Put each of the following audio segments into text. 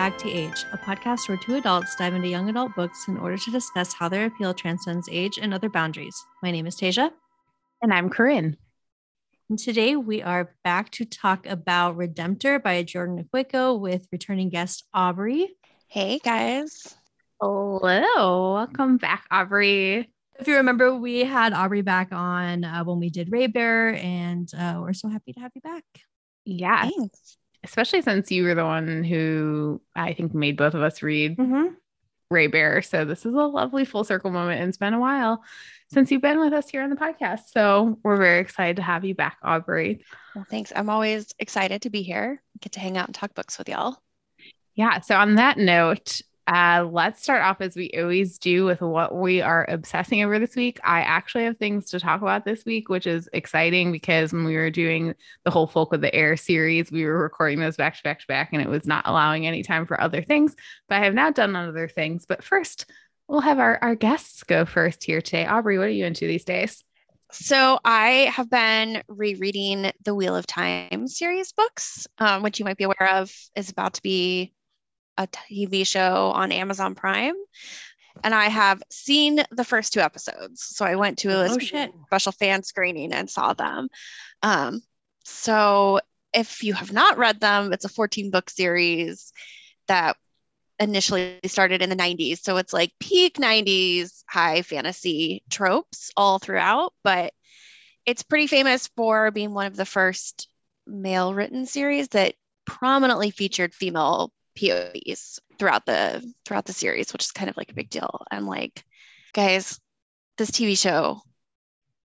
Welcome to Age, a podcast where two adults dive into young adult books in order to discuss how their appeal transcends age and other boundaries. My name is Tasia. And I'm Corinne. And today we are back to talk about Redemptor by Jordan Ifueko with returning guest Aubrey. Hey guys. Hello. Welcome back, Aubrey. If you remember, we had Aubrey back on uh, when we did Raybearer, and uh, we're so happy to have you back. Yeah. Thanks especially since you were the one who I think made both of us read mm-hmm. Raybearer. So this is a lovely full circle moment. And it's been a while since you've been with us here on the podcast. So we're very excited to have you back, Aubrey. Well, thanks. I'm always excited to be here, get to hang out and talk books with y'all. Yeah. So on that note, uh, let's start off as we always do with what we are obsessing over this week. I actually have things to talk about this week, which is exciting because when we were doing the whole Folk of the Air series, we were recording those back to back to back and it was not allowing any time for other things. But I have now done other things. But first, we'll have our, our guests go first here today. Aubrey, what are you into these days? So I have been rereading the Wheel of Time series books, um, which you might be aware of is about to be a TV show on Amazon Prime. And I have seen the first two episodes. So I went to a oh, special fan screening and saw them. Um, so if you have not read them, it's a 14 book series that initially started in the 90s. So it's like peak 90s high fantasy tropes all throughout, but it's pretty famous for being one of the first male written series that prominently featured female POVs throughout the throughout the series, which is kind of like a big deal. I'm like, guys, this TV show,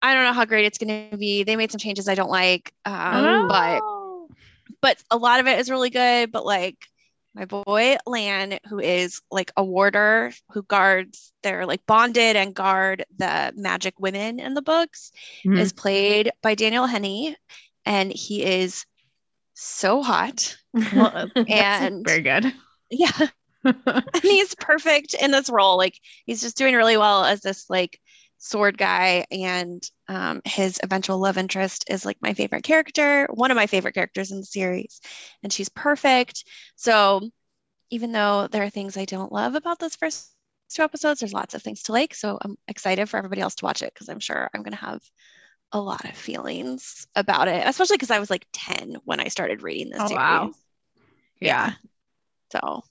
I don't know how great it's going to be. They made some changes I don't like, um, oh. but but a lot of it is really good. But like my boy Lan, who is like a warder who guards, they're like bonded and guard the magic women in the books, mm-hmm. is played by Daniel Henney, and he is so hot. And very good. Yeah. and he's perfect in this role. Like he's just doing really well as this like sword guy and um, his eventual love interest is like my favorite character one of my favorite characters in the series and she's perfect so even though there are things i don't love about those first two episodes there's lots of things to like so i'm excited for everybody else to watch it because i'm sure i'm going to have a lot of feelings about it, especially because I was like 10 when I started reading this oh, series. Wow. Yeah. yeah. So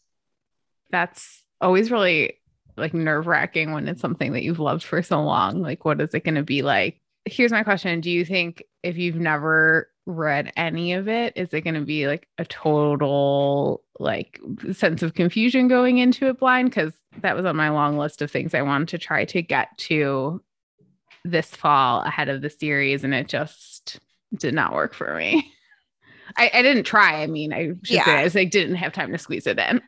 that's always really like nerve wracking when it's something that you've loved for so long. Like, what is it going to be like? Here's my question Do you think if you've never read any of it, is it going to be like a total like sense of confusion going into it blind? Because that was on my long list of things I wanted to try to get to this fall ahead of the series and it just did not work for me. I, I didn't try. I mean, I should yeah. say I was like didn't have time to squeeze it in.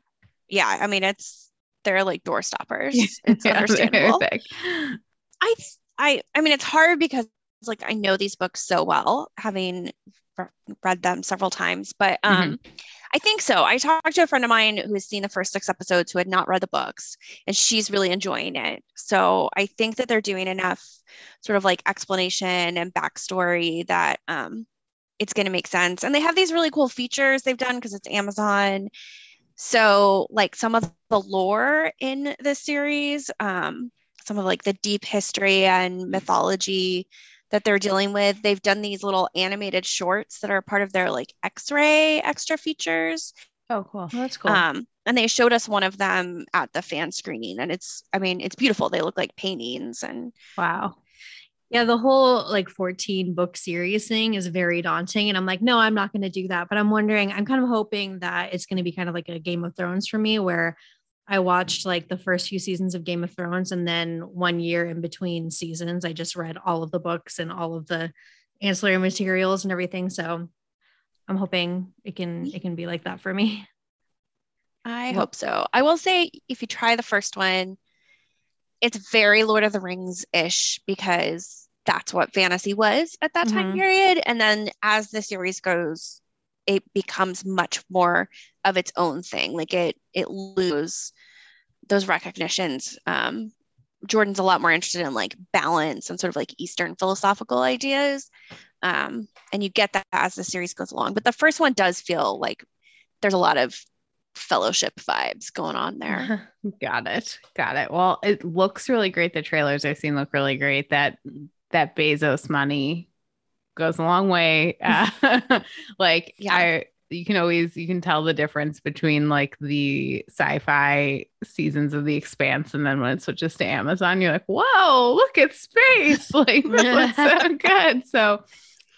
Yeah, I mean it's they're like door stoppers. It's yeah, understandable. I I I mean it's hard because like I know these books so well, having read them several times, but um mm-hmm. I think so. I talked to a friend of mine who has seen the first six episodes who had not read the books, and she's really enjoying it. So I think that they're doing enough sort of like explanation and backstory that um, it's going to make sense. And they have these really cool features they've done because it's Amazon. So, like some of the lore in this series, um, some of like the deep history and mythology that they're dealing with. They've done these little animated shorts that are part of their like X-ray extra features. Oh, cool. That's cool. Um, and they showed us one of them at the fan screening, and it's, I mean, it's beautiful. They look like paintings, and wow. Yeah, the whole like 14 book series thing is very daunting. And I'm like, no, I'm not going to do that. But I'm wondering, I'm kind of hoping that it's going to be kind of like a Game of Thrones for me, where I watched like the first few seasons of Game of Thrones, and then one year in between seasons, I just read all of the books and all of the ancillary materials and everything. So I'm hoping it can it can be like that for me. I hope so. I will say if you try the first one, it's very Lord of the Rings ish because that's what fantasy was at that mm-hmm. time period. And then as the series goes, it becomes much more of its own thing. Like it it loses those recognitions. Um, Jordan's a lot more interested in like balance and sort of like Eastern philosophical ideas. Um, and you get that as the series goes along. But the first one does feel like there's a lot of fellowship vibes going on there. Got it. Got it. Well, it looks really great. The trailers I've seen look really great. That that Bezos money goes a long way. Uh, like Yeah. I you can always you can tell the difference between like the sci-fi seasons of the expanse and then when it switches to Amazon, you're like, whoa, look at space. Like this looks so good. So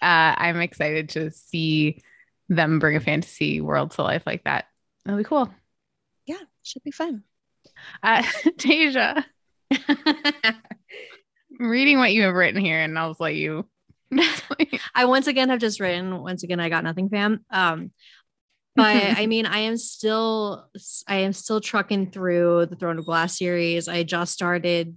uh I'm excited to see them bring a fantasy world to life like that. That'll be cool. Yeah, should be fun. Uh, Tasia, reading what you have written here, and I'll just let you. I once again have just written once again I got nothing fam. Um but I mean I am still I am still trucking through the Throne of Glass series. I just started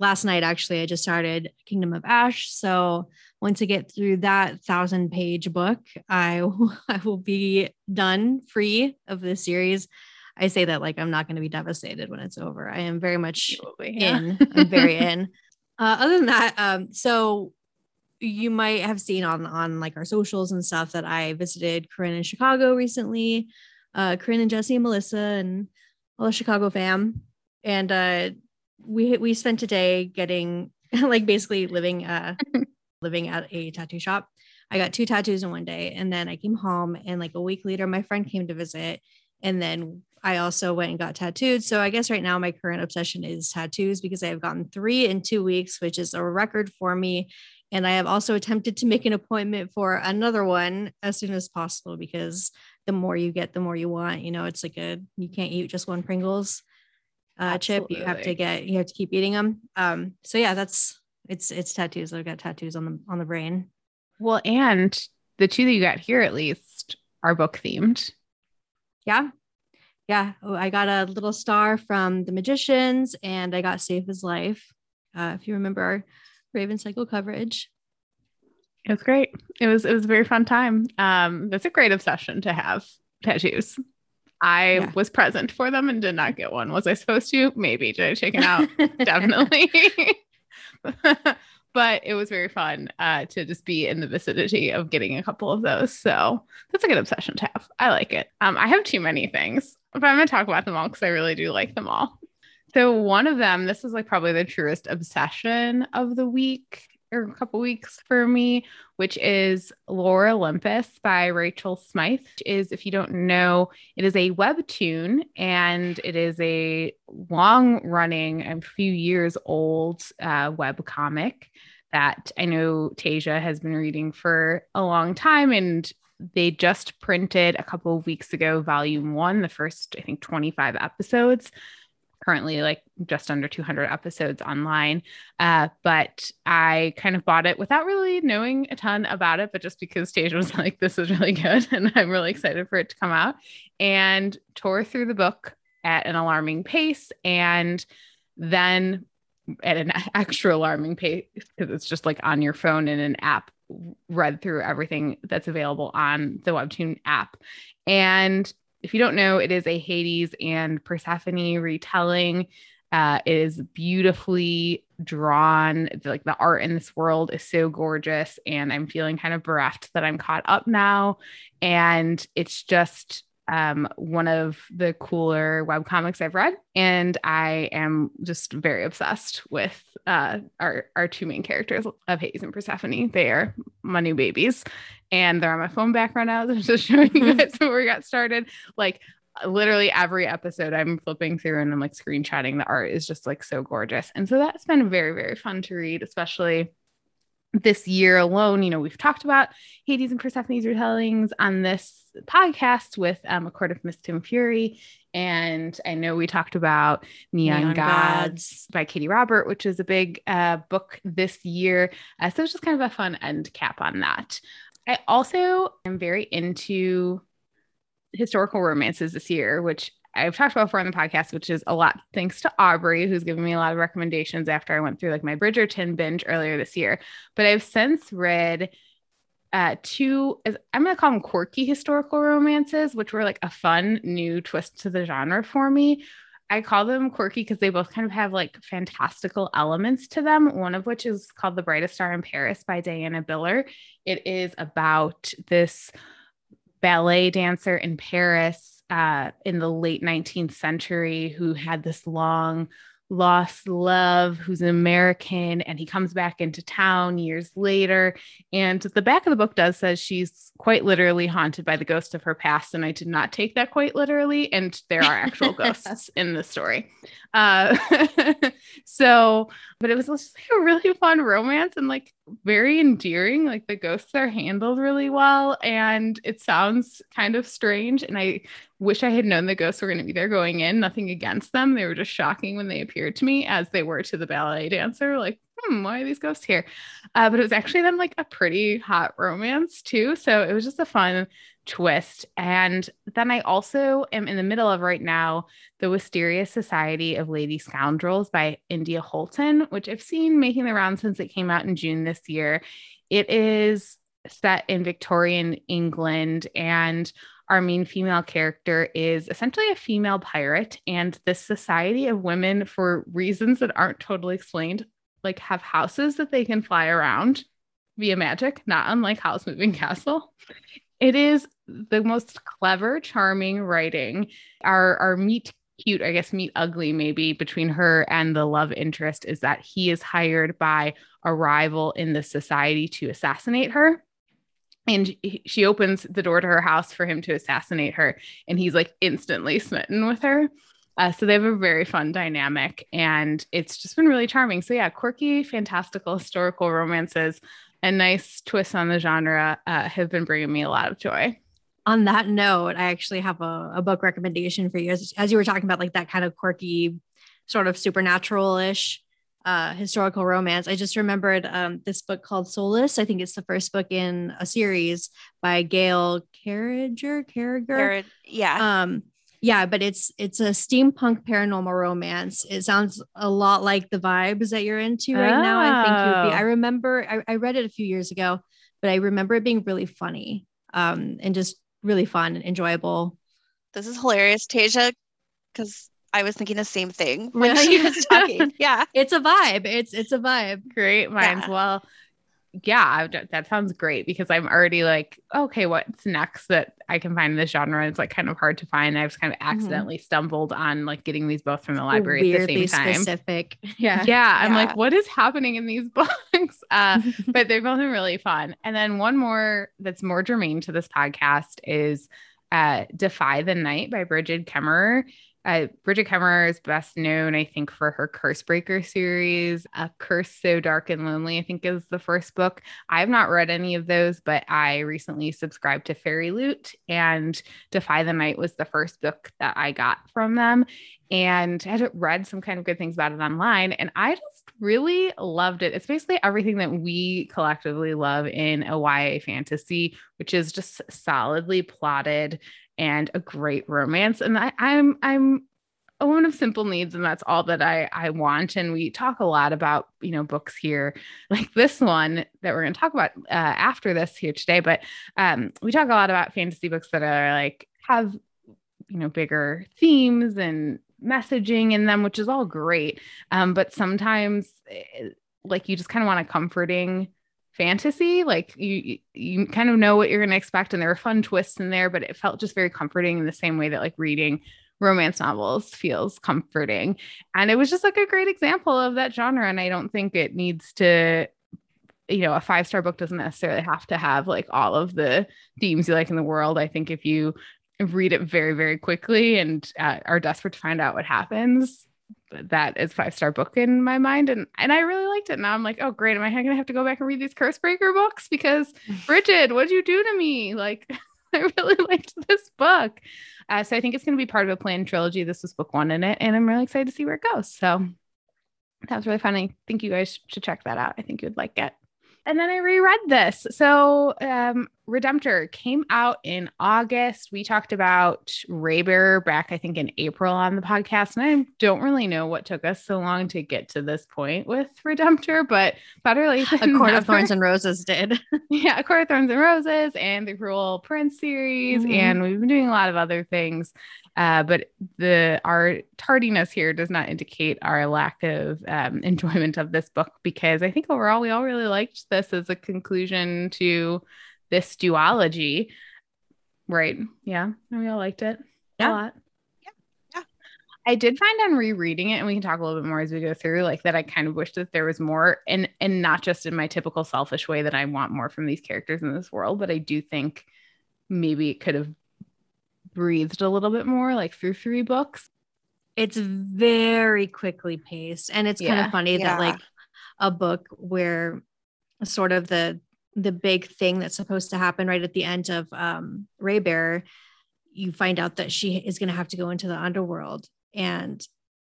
last night actually I just started Kingdom of Ash. So once I get through that thousand page book, I I will be done free of this series. I say that like I'm not going to be devastated when it's over. I am very much in. I'm very in. Uh, other than that, um, so you might have seen on on like our socials and stuff that I visited Corinne in Chicago recently. Uh, Corinne and Jesse and Melissa and all the Chicago fam, and uh, we we spent a day getting like basically living uh living at a tattoo shop. I got two tattoos in one day, and then I came home, and like a week later, my friend came to visit, and then I also went and got tattooed. So I guess right now my current obsession is tattoos because I have gotten three in two weeks, which is a record for me. And I have also attempted to make an appointment for another one as soon as possible because the more you get, the more you want. You know, it's like a you can't eat just one Pringles uh, chip. You have to get you have to keep eating them. Um, so yeah, that's it's it's tattoos. I've got tattoos on the on the brain. Well, and the two that you got here at least are book themed. Yeah. Yeah. Oh, I got a little star from the magicians and I got Safe as Life. Uh, if you remember Raven Cycle coverage. It was great. It was it was a very fun time. Um, that's a great obsession to have tattoos. I Yeah. was present for them and did not get one. Was I supposed to? Maybe. Did I chicken out? Definitely. but it was very fun uh, to just be in the vicinity of getting a couple of those. So that's a good obsession to have. I like it. Um, I have too many things, but I'm going to talk about them all because I really do like them all. So one of them, this is like probably the truest obsession of the week or a couple weeks for me, which is Lore Olympus by Rachel Smythe. Is if you don't know, it is a webtoon and it is a long running, a few years old uh, web comic that I know Tasia has been reading for a long time and they just printed a couple of weeks ago volume 1 the first I think 25 episodes currently like just under 200 episodes online. Uh, but I kind of bought it without really knowing a ton about it, but just because Tasia was like, this is really good. And I'm really excited for it to come out and tore through the book at an alarming pace. And then at an extra alarming pace because it's just like on your phone in an app read through everything that's available on the webtoon app and if you don't know, it is a Hades and Persephone retelling. Uh, it is beautifully drawn. Like the art in this world is so gorgeous, and I'm feeling kind of bereft that I'm caught up now. And it's just um, one of the cooler web comics I've read, and I am just very obsessed with uh, our our two main characters of Hades and Persephone. They are my new babies, and they're on my phone background now. I'm Just showing you guys before we got started. Like literally every episode, I'm flipping through and I'm like screenshotting. The art is just like so gorgeous, and so that's been very very fun to read, especially this year alone, you know, we've talked about Hades and Persephone's retellings on this podcast with um, A Court of Mist and Fury. And I know we talked about Neon, Neon Gods, Gods. by Katee Robert, which is a big uh, book this year. Uh, so it's just kind of a fun end cap on that. I also am very into historical romances this year, which I've talked about before on the podcast, which is a lot thanks to Aubrey, who's given me a lot of recommendations after I went through like my Bridgerton binge earlier this year. But I've since read uh two I'm gonna call them quirky historical romances, which were like a fun new twist to the genre for me. I call them quirky because they both kind of have like fantastical elements to them. One of which is called The Brightest Star in Paris by Diana Biller. It is about this ballet dancer in Paris uh, in the late 19th century who had this long lost love who's an American and he comes back into town years later. And the back of the book does says she's quite literally haunted by the ghost of her past. And I did not take that quite literally. And there are actual ghosts in the story. Uh, so, but it was just like a really fun romance and like very endearing. Like the ghosts are handled really well. And it sounds kind of strange. And I wish I had known the ghosts were going to be there going in. Nothing against them. They were just shocking when they appeared to me, as they were to the ballet dancer. Like, hmm, why are these ghosts here? Uh, but it was actually then like a pretty hot romance too. So it was just a fun twist. And then I also am in the middle of right now The Wisteria Society of Lady Scoundrels by India Holton, which I've seen making the round since it came out in June this year. It is set in Victorian England and our main female character is essentially a female pirate, and this society of women, for reasons that aren't totally explained, like have houses that they can fly around via magic, not unlike Howl's Moving Castle. It is the most clever, charming writing. Our our meet cute, I guess meet ugly maybe between her and the love interest is that he is hired by a rival in the society to assassinate her and she opens the door to her house for him to assassinate her and he's like instantly smitten with her uh, so they have a very fun dynamic and it's just been really charming so yeah quirky fantastical historical romances and nice twists on the genre uh, have been bringing me a lot of joy on that note i actually have a, a book recommendation for you as, as you were talking about like that kind of quirky sort of supernatural-ish uh, historical romance. I just remembered um, this book called Soulless. I think it's the first book in a series by Gail Carriger. Carriger, yeah. Um, yeah, but it's it's a steampunk paranormal romance. It sounds a lot like the vibes that you're into right oh. now. I think you would be. I oh. remember I, I read it a few years ago, but I remember it being really funny um, and just really fun and enjoyable. This is hilarious, Tasia, because I was thinking the same thing when she was talking. Yeah. It's a vibe. It's it's a vibe. Great minds. Yeah. Well, yeah, that sounds great because I'm already like, okay, what's next that I can find in this genre? It's like kind of hard to find. I've kind of mm-hmm. accidentally mm-hmm. stumbled on like getting these both from the library Weirdly at the same time. Specific. Yeah. Yeah. I'm like, what is happening in these books? Uh, but they've both been really fun. And then one more that's more germane to this podcast is uh, Defy the Night by Brigid Kemmerer. Uh, Brigid Kemmerer is best known, I think, for her Cursebreaker series. A Curse So Dark and Lonely, I think, is the first book. I have not read any of those, but I recently subscribed to FairyLoot, and Defy the Night was the first book that I got from them. And I had read some kind of good things about it online, and I just really loved it. It's basically everything that we collectively love in a YA fantasy, which is just solidly plotted and a great romance. And I, I'm I'm a woman of simple needs, and that's all that I I want. And we talk a lot about you know books here, like this one that we're going to talk about uh, after this here today. But um, we talk a lot about fantasy books that are like have you know bigger themes and messaging in them, which is all great. Um, but sometimes, eh, like you just kind of want a comforting fantasy like you you kind of know what you're going to expect and there are fun twists in there but it felt just very comforting in the same way that like reading romance novels feels comforting. And it was just like a great example of that genre and i don't think it needs to you know a five star book doesn't necessarily have to have like all of the themes you like in the world. I think if you read it very very quickly and uh, are desperate to find out what happens that is five star book in my mind and and I really liked it. Now I'm like, oh great, am I gonna have to go back and read these Cursebreaker books? Because Brigid, what'd you do to me? Like I really liked this book. Uh, so I think it's gonna be part of a planned trilogy. This was book one in it, and I'm really excited to see where it goes. So that was really fun. I think you guys should check that out. I think you would like it. And then I reread this. So um, Redemptor came out in August. We talked about Raybearer back, I think, in April on the podcast. And I don't really know what took us so long to get to this point with Redemptor, but better late than A Court of Thorns and Roses did. yeah, A Court of Thorns and Roses and the Cruel Prince series. Mm-hmm. And we've been doing a lot of other things. Uh, but the our tardiness here does not indicate our lack of um, enjoyment of this book because I think overall we all really liked this as a conclusion to this duology. Right. Yeah. We all liked it. a lot. Yeah. Yeah. I did find on rereading it, and we can talk a little bit more as we go through, like that I kind of wish that there was more and and not just in my typical selfish way that I want more from these characters in this world, but I do think maybe it could have breathed a little bit more like through three books. It's very quickly paced. And it's kind of funny Yeah. that like a book where sort of the the big thing that's supposed to happen right at the end of um Raybearer, you find out that she is gonna have to go into the underworld. And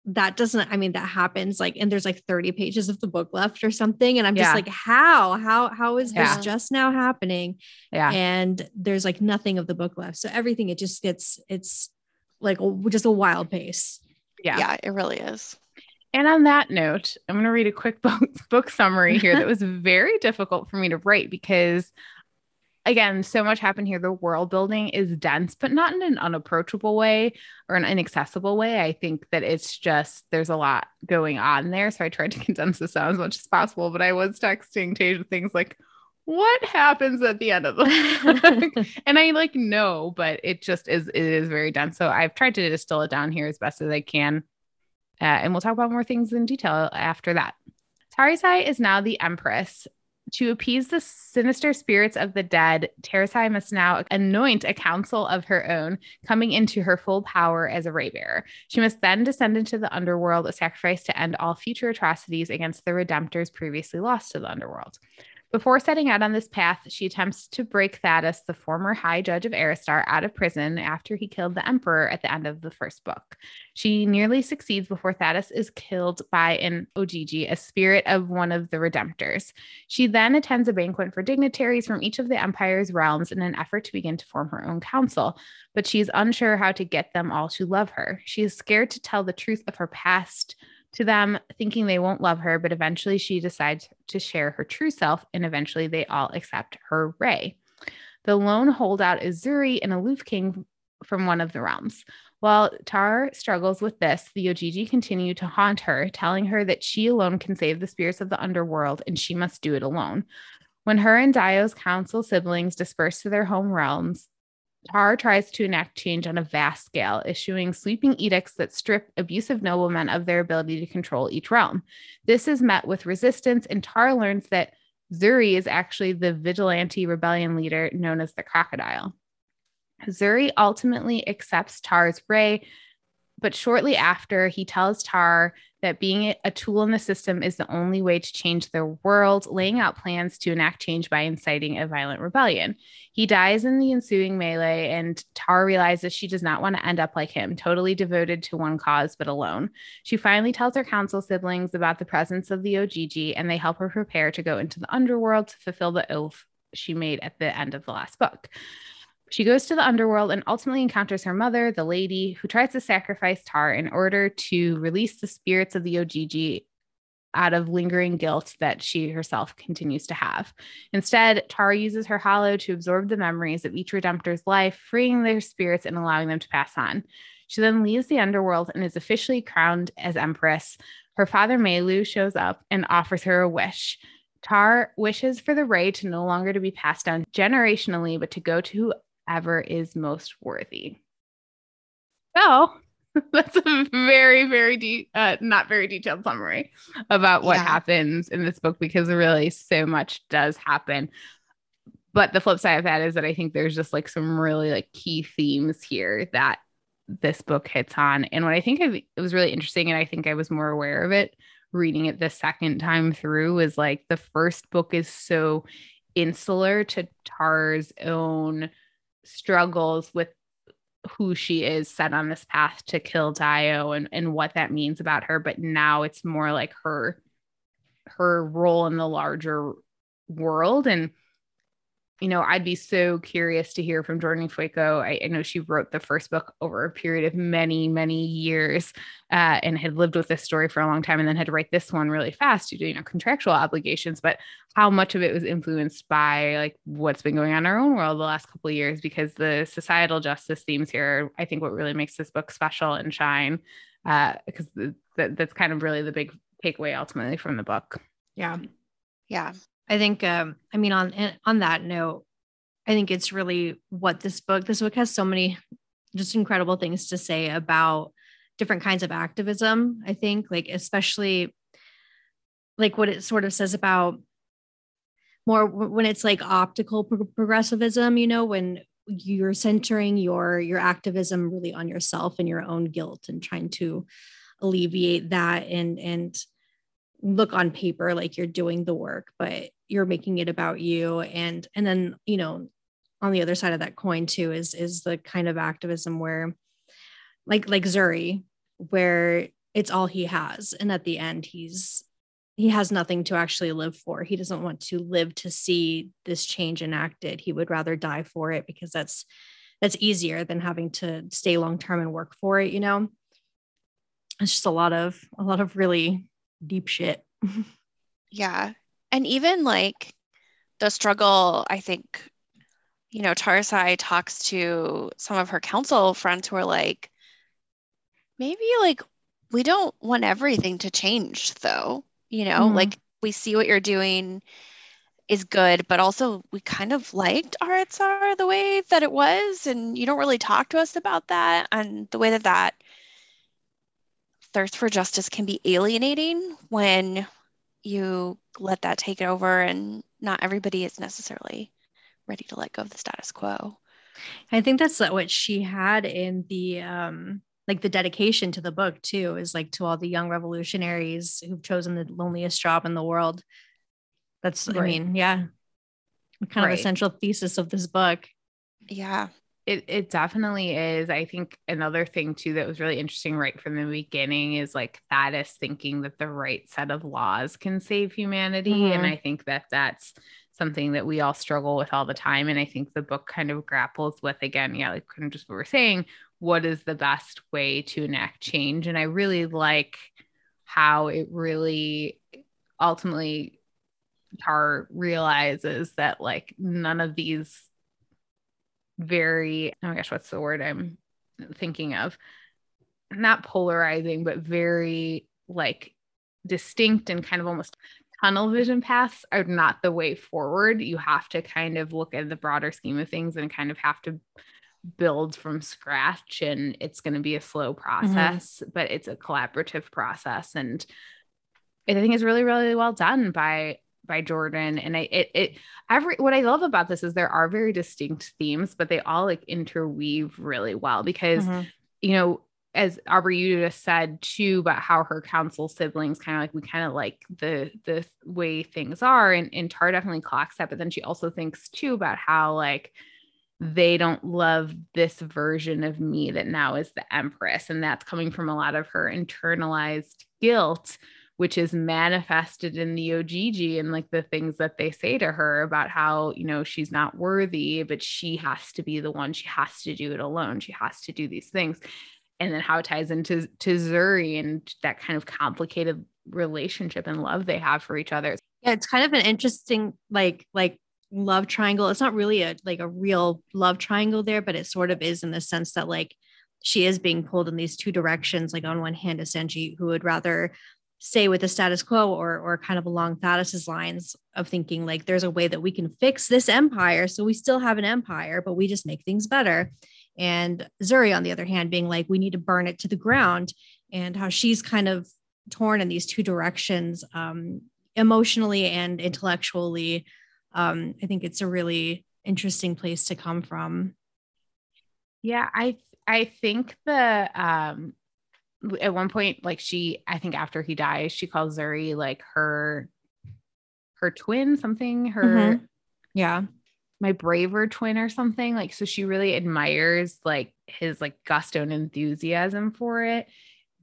that doesn't, I mean, that happens like, and there's like 30 pages of the book left or something. And I'm just Yeah. like, how, how, how is Yeah. this just now happening? Yeah. and there's like nothing of the book left. So everything it just gets it's like just a wild pace. Yeah. Yeah, it really is. And on that note, I'm going to read a quick book, book summary here that was very difficult for me to write because, again, so much happened here. The world building is dense, but not in an unapproachable way or an inaccessible way. I think that it's just there's a lot going on there. So I tried to condense this out as much as possible, but I was texting Tasia things like, what happens at the end of the and I like know, but it just is it is very dense. So I've tried to distill it down here as best as I can. Uh, and we'll talk about more things in detail after that. Tarisai is now the Empress. To appease the sinister spirits of the dead, Tarisai must now anoint a council of her own, coming into her full power as a ray bearer. She must then descend into the underworld, a sacrifice to end all future atrocities against the Redemptors previously lost to the underworld. Before setting out on this path, she attempts to break Thaddeus, the former High Judge of Aritsar, out of prison after he killed the Emperor at the end of the first book. She nearly succeeds before Thaddeus is killed by an Ojiji, a spirit of one of the Redemptors. She then attends a banquet for dignitaries from each of the Empire's realms in an effort to begin to form her own council, but she is unsure how to get them all to love her. She is scared to tell the truth of her past to them, thinking they won't love her, but eventually she decides to share her true self, and eventually they all accept her ray. The lone holdout is Zuri, an aloof king from one of the realms. While Tar struggles with this, the Ojiji continue to haunt her, telling her that she alone can save the spirits of the underworld and she must do it alone. When her and Dio's council siblings disperse to their home realms, Tar tries to enact change on a vast scale, issuing sweeping edicts that strip abusive noblemen of their ability to control each realm. This is met with resistance, and Tar learns that Zuri is actually the vigilante rebellion leader known as the Crocodile. Zuri ultimately accepts Tar's ray, but shortly after, he tells Tar that being a tool in the system is the only way to change the world, laying out plans to enact change by inciting a violent rebellion. He dies in the ensuing melee, and Tar realizes she does not want to end up like him, totally devoted to one cause but alone. She finally tells her council siblings about the presence of the Ojiji, and they help her prepare to go into the underworld to fulfill the oath she made at the end of the last book. She goes to the underworld and ultimately encounters her mother, the lady, who tries to sacrifice Tar in order to release the spirits of the Ojiji out of lingering guilt that she herself continues to have. Instead, Tar uses her hollow to absorb the memories of each Redemptor's life, freeing their spirits and allowing them to pass on. She then leaves the underworld and is officially crowned as Empress. Her father, Melu, shows up and offers her a wish. Tar wishes for the ray to no longer to be passed down generationally, but to go to whoever is most worthy. So that's a very, very deep, uh, not very detailed summary about what Yeah. happens in this book because really so much does happen. But the flip side of that is that I think there's just like some really like key themes here that this book hits on. And what I think I, it was really interesting, and I think I was more aware of it reading it the second time through, is like the first book is so insular to Tar's own struggles with who she is set on this path to kill Dio and, and what that means about her. But now it's more like her her role in the larger world. And you know, I'd be so curious to hear from Jordan Ifueko. I, I know she wrote the first book over a period of many, many years uh, and had lived with this story for a long time and then had to write this one really fast due to, you know, contractual obligations. But how much of it was influenced by like what's been going on in our own world the last couple of years, because the societal justice themes here, I think what really makes this book special and shine, uh, because th- th- that's kind of really the big takeaway ultimately from the book. Yeah. Yeah. I think um I mean on on that note, I think it's really what this book this book has so many just incredible things to say about different kinds of activism. I think, like, especially like what it sort of says about more when it's like optical pro- progressivism, you know, when you're centering your your activism really on yourself and your own guilt and trying to alleviate that and and look on paper like you're doing the work but you're making it about you. And and then you know on the other side of that coin too is is the kind of activism where like like Zuri where it's all he has. And at the end he's he has nothing to actually live for. He doesn't want to live to see this change enacted. He would rather die for it because that's that's easier than having to stay long term and work for it you know? It's just a lot of a lot of really deep shit. Yeah. And even like the struggle i think you know, Tarisai talks to some of her council friends who are like, maybe like we don't want everything to change though, you know, mm-hmm. like we see what you're doing is good, but also we kind of liked Aritsar the way that it was, and you don't really talk to us about that and the way that that thirst for justice can be alienating when you let that take over and not everybody is necessarily ready to let go of the status quo. I think that's what she had in the um like the dedication to the book too is like to all the young revolutionaries who've chosen the loneliest job in the world. That's right. I mean, yeah. Kind right. of the central thesis of this book. Yeah. It it definitely is. I think another thing too that was really interesting right from the beginning is like Thaddeus thinking that the right set of laws can save humanity. Mm-hmm. And I think that that's something that we all struggle with all the time. And I think the book kind of grapples with, again, yeah, like kind of just what we're saying, what is the best way to enact change? And I really like how it really ultimately Tar realizes that like none of these very, oh my gosh, what's the word I'm thinking of? Not polarizing, but very like distinct and kind of almost tunnel vision paths are not the way forward. You have to kind of look at the broader scheme of things and kind of have to build from scratch. And it's going to be a slow mm-hmm. process, mm-hmm. but it's a collaborative process. And I think it's really, really well done by by Jordan. And I it it every what I love about this is there are very distinct themes, but they all like interweave really well because mm-hmm. you know as Aubrey, you just said too about how her council siblings kind of like we kind of like the the way things are, and, and Tar definitely clocks that. But then she also thinks too about how like they don't love this version of me that now is the empress, and that's coming from a lot of her internalized guilt, which is manifested in the Ojiji and like the things that they say to her about how you know she's not worthy, but she has to be the one. She has to do it alone. She has to do these things and then how it ties into to Zuri and that kind of complicated relationship and love they have for each other. Yeah, it's kind of an interesting like like love triangle. It's not really a like a real love triangle there, but it sort of is in the sense that like she is being pulled in these two directions. Like on one hand, is Senji who would rather stay with the status quo or or kind of along Thaddeus's lines of thinking like there's a way that we can fix this empire so we still have an empire but we just make things better and Zuri, on the other hand, being like, we need to burn it to the ground, and how she's kind of torn in these two directions, um, emotionally and intellectually. Um, I think it's a really interesting place to come from. Yeah, I I think the um at one point, like she, I think after he dies, she calls Zuri like her her twin, something, her mm-hmm. yeah my braver twin or something like so she really admires like his like gusto and enthusiasm for it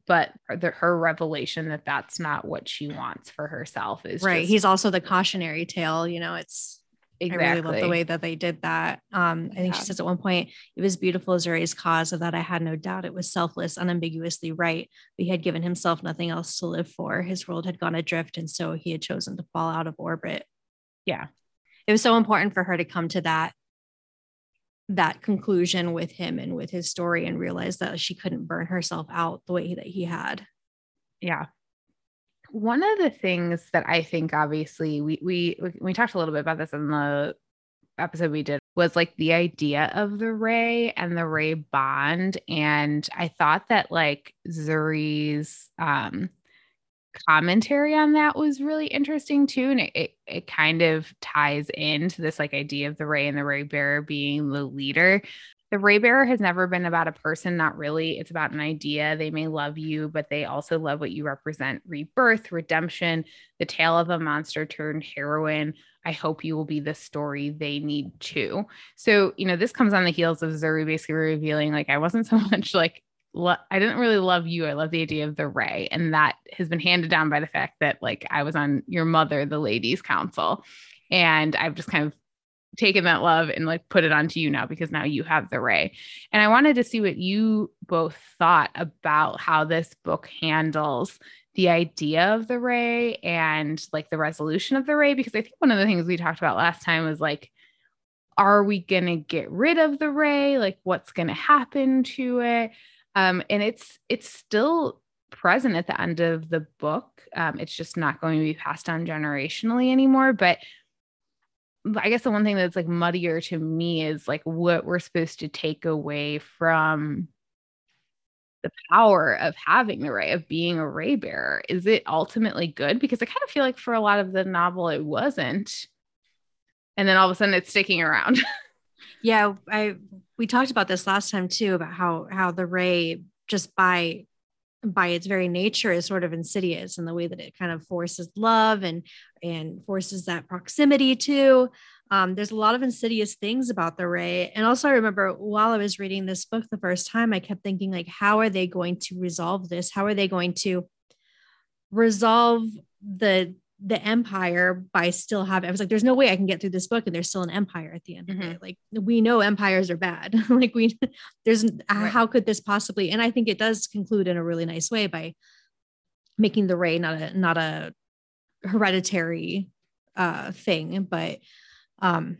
but the, her revelation that that's not what she wants for herself is right just, he's also the cautionary tale you know it's exactly. I really love the way that they did that. Um, I think yeah. she says at one point, it was beautiful as Zuri's cause, of that I had no doubt it was selfless, unambiguously right. But he had given himself nothing else to live for. His world had gone adrift, and so he had chosen to fall out of orbit. Yeah it was so important for her to come to that that conclusion with him and with his story and realize that she couldn't burn herself out the way that he had. Yeah. One of the things that I think obviously we we we talked a little bit about this in the episode we did was like the idea of the Ray and the Ray bond. And I thought that like Zuri's um, commentary on that was really interesting too. And it, it, it kind of ties into this like idea of the Ray and the Ray bearer being the leader. The Ray bearer has never been about a person, not really. It's about an idea. They may love you, but they also love what you represent rebirth, redemption, the tale of a monster turned heroine. I hope you will be the story they need too. So, you know, this comes on the heels of Zuri basically revealing, like, I wasn't so much like, lo- I didn't really love you. I love the idea of the Ray. And that has been handed down by the fact that, like, I was on your mother, the ladies' council. And I've just kind of taken that love and like put it onto you now because now you have the ray. And I wanted to see what you both thought about how this book handles the idea of the ray and like the resolution of the ray because I think one of the things we talked about last time was like are we going to get rid of the ray? Like what's going to happen to it? Um and it's it's still present at the end of the book. Um, it's just not going to be passed on generationally anymore. But I guess the one thing that's like muddier to me is like what we're supposed to take away from the power of having the ray of being a ray bearer. Is it ultimately good? Because I kind of feel like for a lot of the novel it wasn't. And then all of a sudden it's sticking around. yeah, I we talked about this last time too about how how the ray just by by its very nature is sort of insidious in the way that it kind of forces love and and forces that proximity to. Um, there's a lot of insidious things about the ray and also i remember while i was reading this book the first time i kept thinking like how are they going to resolve this? How are they going to resolve the the empire by still having I was like, there's no way I can get through this book and there's still an empire at the end mm-hmm. of it. Like we know empires are bad. like we there's right. how could this possibly and I think it does conclude in a really nice way by making the Ray not a not a hereditary uh thing. But um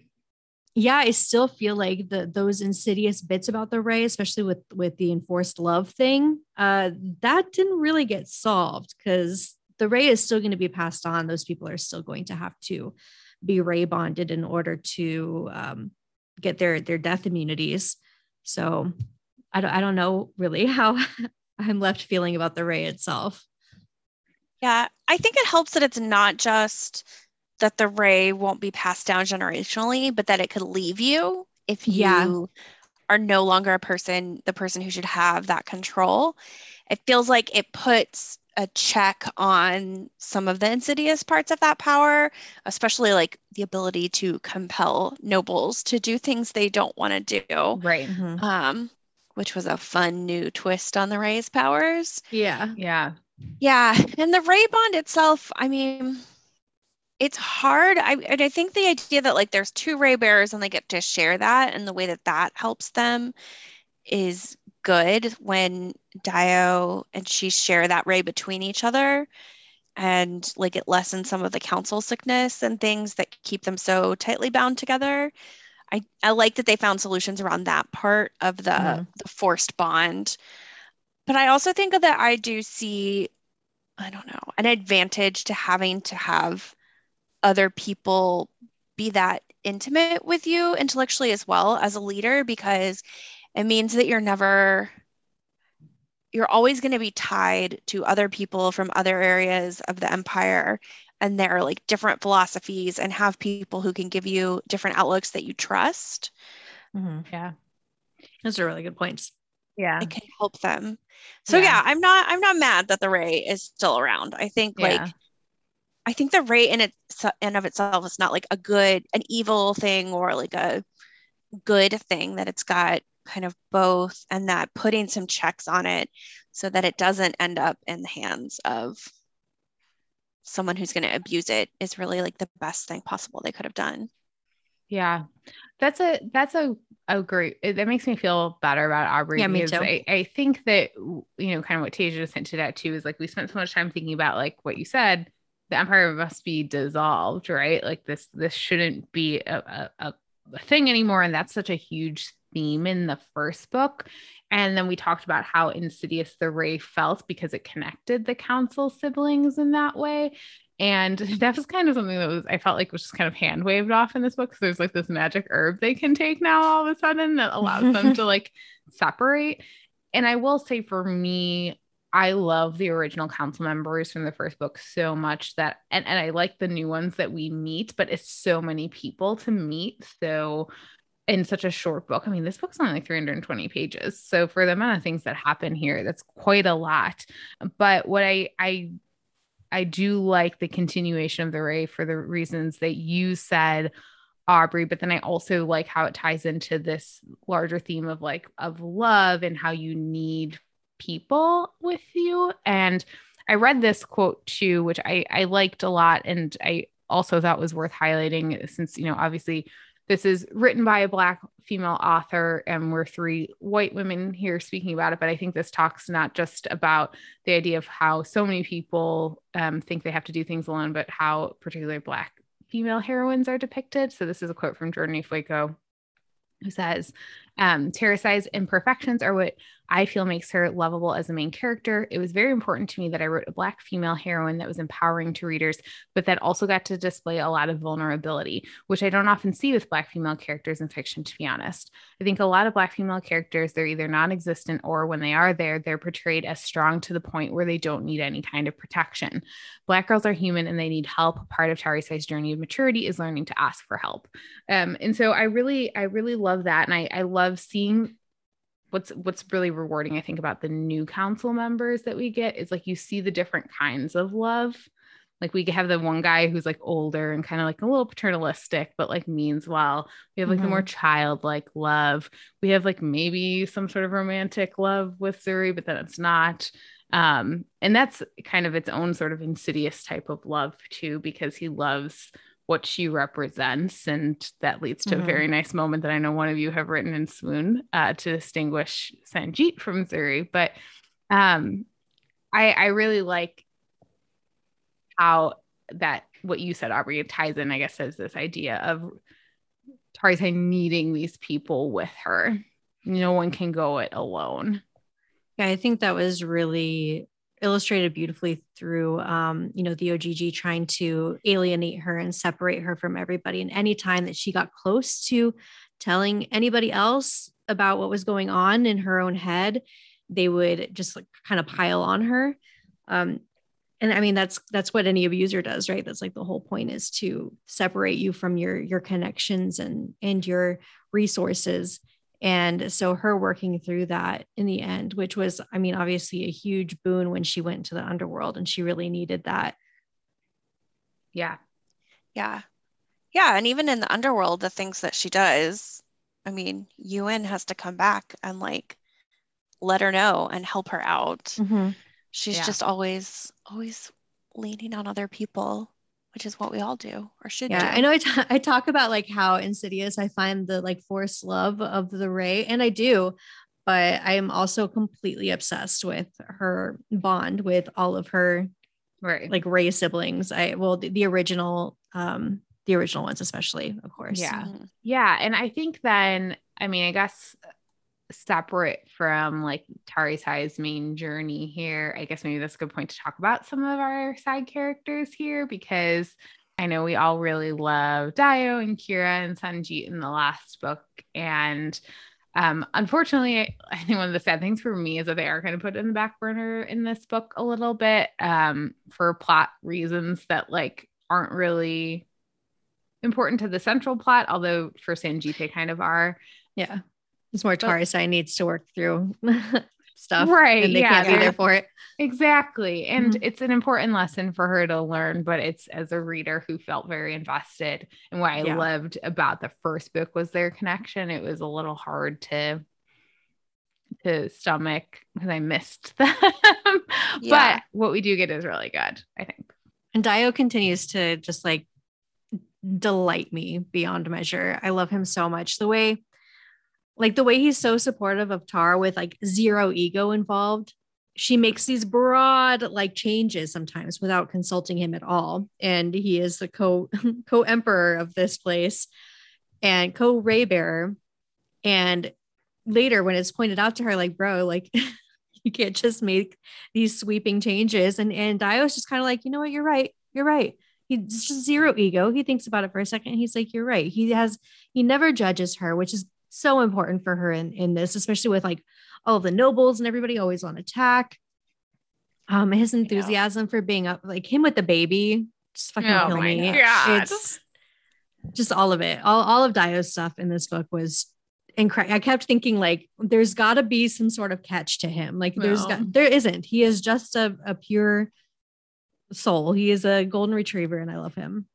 yeah, I still feel like the those insidious bits about the Ray, especially with with the enforced love thing, uh, that didn't really get solved because the ray is still going to be passed on. Those people are still going to have to be ray bonded in order to um, get their their death immunities. So I don't I don't know really how I'm left feeling about the ray itself. Yeah, I think it helps that it's not just that the ray won't be passed down generationally, but that it could leave you if you yeah. are no longer a person, the person who should have that control. It feels like it puts a check on some of the insidious parts of that power, especially like the ability to compel nobles to do things they don't want to do. Right. Mm-hmm. Um, which was a fun new twist on the Ray's powers. Yeah. Yeah. Yeah. And the Ray bond itself, I mean, it's hard. I and I think the idea that like there's two Ray bearers and they get to share that and the way that that helps them is good when Dio and she share that ray between each other and like it lessens some of the council sickness and things that keep them so tightly bound together. I, I like that they found solutions around that part of the, mm-hmm. the forced bond. But I also think that I do see, I don't know, an advantage to having to have other people be that intimate with you intellectually as well as a leader because it means that you're never you're always going to be tied to other people from other areas of the empire and their like different philosophies and have people who can give you different outlooks that you trust mm-hmm. yeah those are really good points yeah it can help them so yeah. yeah. i'm not i'm not mad that the ray is still around i think yeah. like i think the ray in it in of itself is not like a good an evil thing or like a good thing that it's got kind of both and that putting some checks on it so that it doesn't end up in the hands of someone who's going to abuse it is really like the best thing possible they could have done. Yeah. That's a that's a, a great that makes me feel better about aubrey yeah, me too. I, I think that you know kind of what tasia just hinted at too is like we spent so much time thinking about like what you said the empire must be dissolved right? Like this this shouldn't be a, a, a thing anymore and that's such a huge theme in the first book. And then we talked about how insidious the Ray felt because it connected the council siblings in that way. And that was kind of something that was I felt like was just kind of hand waved off in this book because there's like this magic herb they can take now all of a sudden that allows them to like separate. And I will say for me, I love the original council members from the first book so much that and, and I like the new ones that we meet, but it's so many people to meet. So in such a short book. I mean, this book's only like 320 pages. So for the amount of things that happen here, that's quite a lot. But what I I I do like the continuation of the Ray for the reasons that you said, Aubrey, but then I also like how it ties into this larger theme of like of love and how you need people with you. And I read this quote too, which I, I liked a lot. And I also thought was worth highlighting since, you know, obviously this is written by a Black female author, and we're three white women here speaking about it. But I think this talks not just about the idea of how so many people um, think they have to do things alone, but how particularly Black female heroines are depicted. So this is a quote from Jordan Ifueko, who says, um, Tarisai's imperfections are what I feel makes her lovable as a main character. It was very important to me that I wrote a Black female heroine that was empowering to readers, but that also got to display a lot of vulnerability, which I don't often see with Black female characters in fiction, to be honest. I think a lot of Black female characters, they're either non existent or when they are there, they're portrayed as strong to the point where they don't need any kind of protection. Black girls are human and they need help. Part of Tarisai's journey of maturity is learning to ask for help. Um, and so I really, I really love that. And I, I love seeing what's what's really rewarding i think about the new council members that we get is like you see the different kinds of love like we have the one guy who's like older and kind of like a little paternalistic but like means well we have like mm-hmm. the more mm-hmm. childlike love we have like maybe some sort of romantic love with zuri but then it's not um and that's kind of its own sort of insidious type of love too because he loves what she represents. And that leads to mm-hmm. a very nice moment that I know one of you have written in Swoon uh, to distinguish Sanjeet from Zuri. But um, I, I really like how that what you said, Aubrey, ties in, I guess, as this idea of Tarisai needing these people with her. No one can go it alone. Yeah, I think that was really illustrated beautifully through um, you know the ogg trying to alienate her and separate her from everybody. And any time that she got close to telling anybody else about what was going on in her own head they would just like kind of pile on her. Um, and i mean that's that's what any abuser does right? That's like the whole point is to separate you from your your connections and and your resources and so her working through that in the end, which was, I mean, obviously a huge boon when she went to the underworld and she really needed that. Yeah. Yeah. Yeah. And even in the underworld, the things that she does, I mean, Yuan has to come back and like let her know and help her out. Mm-hmm. She's yeah. just always, always leaning on other people which is what we all do or should yeah, do. I know I, t- I talk about like how insidious I find the like forced love of the Ray, and I do, but I am also completely obsessed with her bond with all of her right like Ray siblings. I well the, the original um the original ones especially, of course. Yeah. Mm-hmm. Yeah, and I think then I mean I guess separate from like Tarisai's main journey here, I guess maybe that's a good point to talk about some of our side characters here because I know we all really love Dayo and Kira and Sanjeet in the last book. And um, unfortunately, I think one of the sad things for me is that they are kind of put in the back burner in this book a little bit um, for plot reasons that like aren't really important to the central plot, although for Sanjeet they kind of are. Yeah. It's more Tarisai needs to work through stuff. Right. And they yeah, can't be there for it. Exactly. And mm-hmm. it's an important lesson for her to learn, but it's as a reader who felt very invested. And what I yeah. loved about the first book was their connection. It was a little hard to to stomach because I missed them. yeah. But what we do get is really good, I think. And Dayo continues to just like delight me beyond measure. I love him so much. The way like the way he's so supportive of Tar with like zero ego involved. She makes these broad like changes sometimes without consulting him at all. And he is the co co emperor of this place and co ray bearer. And later, when it's pointed out to her, like, bro, like you can't just make these sweeping changes. And and Dayo's just kind of like, you know what, you're right. You're right. He's just zero ego. He thinks about it for a second. he's like, You're right. He has, he never judges her, which is so important for her in, in this, especially with like all the nobles and everybody always on attack. Um, his enthusiasm for being up, like him with the baby, just fucking Oh kill my me. God. It's just all of it. All, all of Dayo's stuff in this book was incredible. I kept thinking like, there's got to be some sort of catch to him. Like, there's No. got, there isn't. He is just a, a pure soul. He is a golden retriever, and I love him.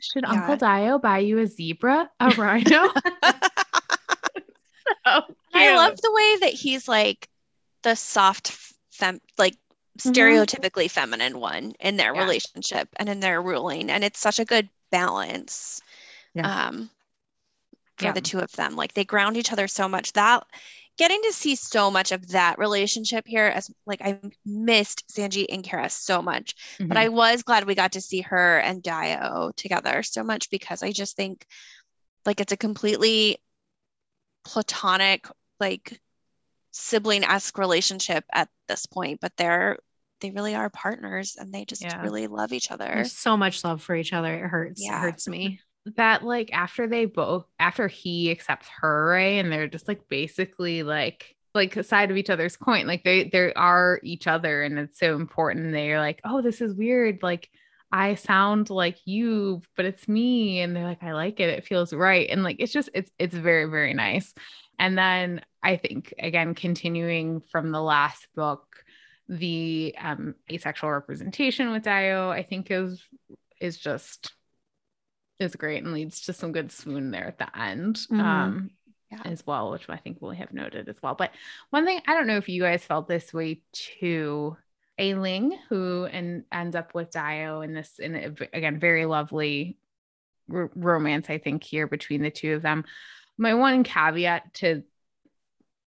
Should Yeah. Uncle Dio buy you a zebra, a rhino? oh, I love the way that he's like the soft fem like stereotypically feminine one in their Yeah. relationship and in their ruling. And it's such a good balance. Yeah. Um for Yeah. the two of them. Like they ground each other so much. That getting to see so much of that relationship here as like I missed Sanji and Kara so much. But Mm-hmm. I was glad we got to see her and Dayo together so much because I just think like it's a completely platonic, like sibling esque relationship at this point, but they're they really are partners and they just Yeah. really love each other. There's so much love for each other. It hurts. It Yeah. hurts me. that like after they both after he accepts her right and they're just like basically like like a side of each other's coin like they they are each other and it's so important they're like oh this is weird like i sound like you but it's me. And they're like i like it. It feels right. And like it's just it's it's very very nice. And then i think again continuing from the last book the um asexual representation with dayo i think is is just is great and leads to some good swoon there at the end Mhm. um Yeah. as well which i think we have noted as well. But one thing i don't know if you guys felt this way too ailing who and ends up with dayo in this in a, again very lovely r- romance i think here between the two of them my one caveat to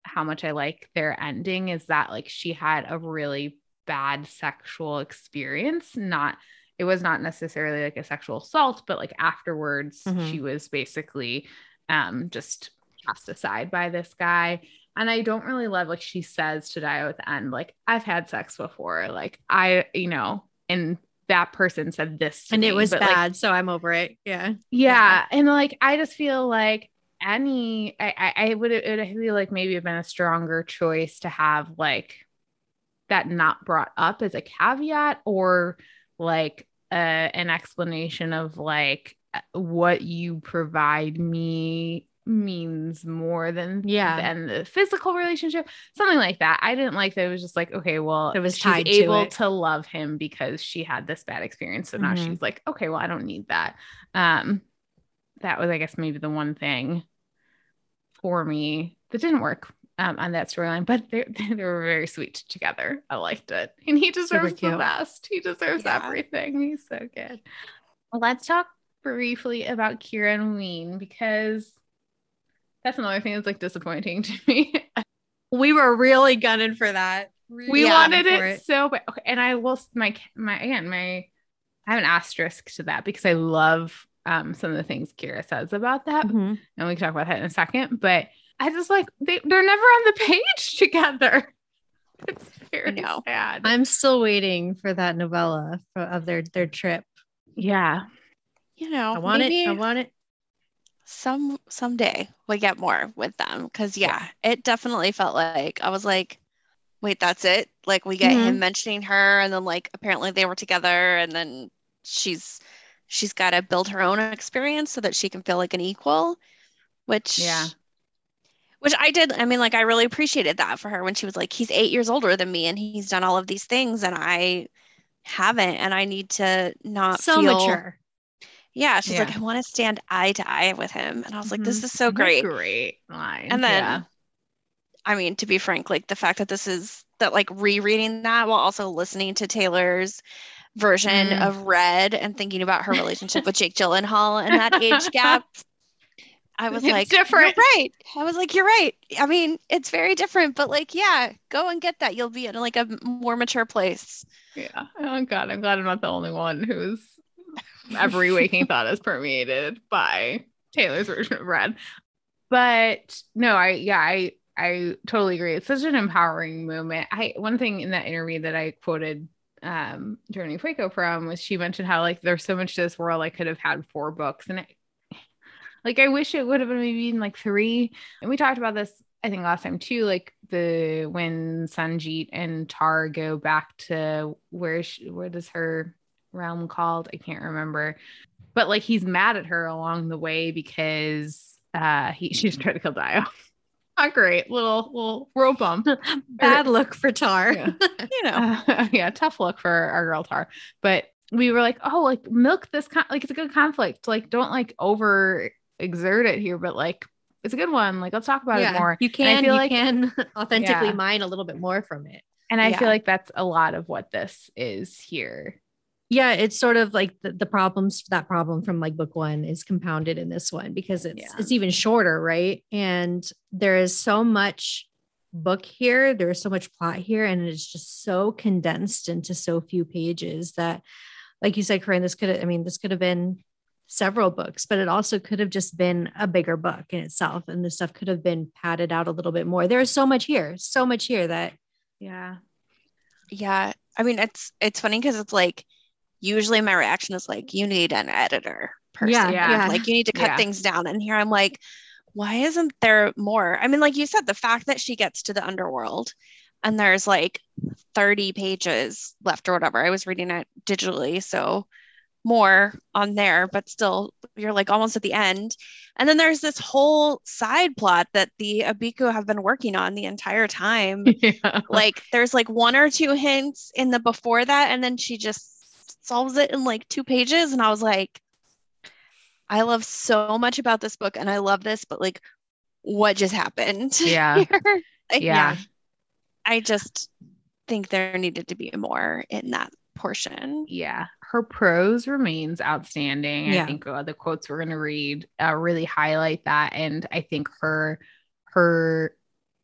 how much i like their ending is that like she had a really bad sexual experience not it was not necessarily like a sexual assault but like afterwards Mhm. she was basically um just cast aside by this guy and i don't really love like she says to dayo at the end like i've had sex before like i you know and that person said this to And it was but, like, bad. so I'm over it. Yeah. yeah. And like, I just feel like any, I, I, I would, it would feel like maybe have been a stronger choice to have like that not brought up as a caveat or like uh, an explanation of like uh, what you provide me means more than Yeah. than the physical relationship something like that i didn't like that it was just like okay well It was she's tied to able it. to love him because she had this bad experience so now Mhm. she's like okay well i don't need that um that was i guess maybe the one thing for me that didn't work um, on that storyline but they, they were very sweet together i liked it and he deserves the best he deserves Yeah. everything he's so good well, let's talk briefly about kira and woo in because that's another thing that's like disappointing to me We were really gunning for that. we wanted for it, so bad okay, and i will my my again my i have an asterisk to that because i love um some of the things kira says about that Mhm. and we can talk about that in a second. But I just like they, they're never on the page together. It's very sad. I'm still waiting for that novella for, of their their trip. yeah, You know, I want maybe it. I want it. Some someday we get more with them because yeah, it definitely felt like I was like, wait, that's it. Like we get him mm-hmm. mentioning her, and then like apparently they were together, and then she's she's got to build her own experience so that she can feel like an equal, which Yeah. Which I did. I mean, like, I really appreciated that for her when she was like, he's eight years older than me and he's done all of these things and I haven't. And I need to not So feel mature. Yeah, she's like, I want to stand eye to eye with him. And I was like, this Mhm. is so great. great line. And then, Yeah. I mean, to be frank, like the fact that this is that, like, rereading that while also listening to Taylor's version Mm. of Red and thinking about her relationship with Jake Gyllenhaal and that age gap, I was It's like, different. You're right. I was like, you're right. I mean, it's very different, but like, yeah, go and get that. You'll be in like a more mature place. yeah. Oh God, I'm glad I'm not the only one who's every waking thought is permeated by Taylor's version of Red. But no, I yeah, I I totally agree. It's such an empowering moment. I one thing in that interview that I quoted um Jordan Ifueko from was she mentioned how like there's so much to this world I could have had four books and it, like I wish it would have been maybe in like three. And we talked about this I think last time too, like the when Sanjeet and Tar go back to where she, where does her realm called? I can't remember. But like he's mad at her along the way because uh he she's trying to kill Dio. Not great. Little little rope bump. Bad look for Tar. Yeah. You know. Uh, yeah, tough look for our girl Tar. But we were like, oh, like milk this con- like it's a good conflict. Like don't like over exert it here, but like it's a good one. Like let's talk about it more. You can feel you like- can authentically Yeah. mine a little bit more from it. And I Yeah. feel like that's a lot of what this is here. Yeah, it's sort of like the, the problems that problem from like book one is compounded in this one because it's Yeah. it's even shorter, right? And there is so much book here, there is so much plot here, and it's just so condensed into so few pages that, like you said, Corinne, this could have, I mean, this could have been several books, but it also could have just been a bigger book in itself. And the stuff could have been padded out a little bit more. There's so much here, so much here that Yeah. Yeah. I mean, it's it's funny because it's like usually my reaction is like, you need an editor person. Yeah, yeah. Like you need to cut Yeah. things down. And here I'm like, why isn't there more? I mean, like you said, the fact that she gets to the underworld and there's like 30 pages left or whatever. I was reading it digitally, so more on there, but still you're like almost at the end. And then there's this whole side plot that the Abiku have been working on the entire time yeah. like there's like one or two hints in the before that and then she just solves it in like two pages and i was like i love so much about this book and i love this but like what just happened Yeah. Like, Yeah. i just think there needed to be more in that portion Yeah. Her prose remains outstanding. Yeah. I think uh, the quotes we're going to read uh, really highlight that. And I think her, her,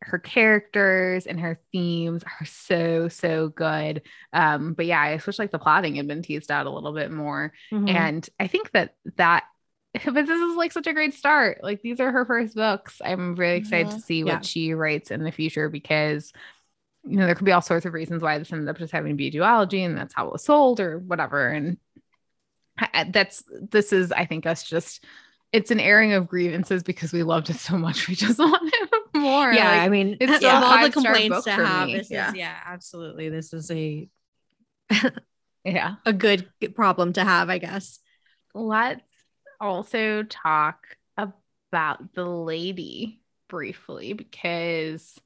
her characters and her themes are so so good um but yeah i wish like the plotting had been teased out a little bit more Mm-hmm. and i think that that but this is like such a great start like these are her first books i'm really excited to Mhm. see Yeah. what she writes in the future because you know there could be all sorts of reasons why this ended up just having to be a duology and that's how it was sold or whatever and that's this is i think us just it's an airing of grievances because we loved it so much we just wanted more yeah, like, I mean, it's of still a all the complaints book to have, me. this Yeah. is yeah, absolutely. This is a yeah a good problem to have, I guess. let's also talk about the lady briefly because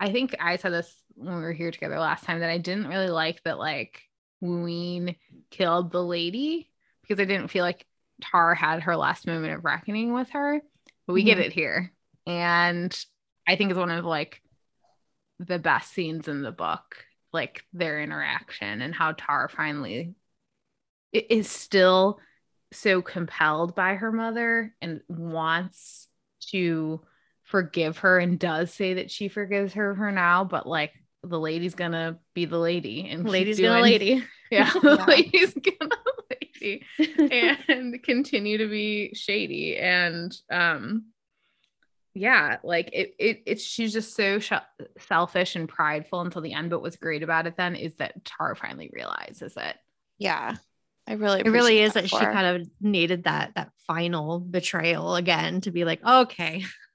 I think I said this when we were here together last time that I didn't really like that like Woo In killed the lady because I didn't feel like Tar had her last moment of reckoning with her, but we get Mhm. it here. And I think it's one of like the best scenes in the book, like their interaction and how Tar finally is still so compelled by her mother and wants to forgive her and does say that she forgives her for now, but like the lady's gonna be the lady and Lady's gonna lady. Yeah, the Yeah. lady's gonna lady and continue to be shady and um yeah like it, it it's she's just so sh- selfish and prideful until the end but what's great about it then is that tar finally realizes it. Yeah i really it really is that she kind of needed that that final betrayal again to be like, okay,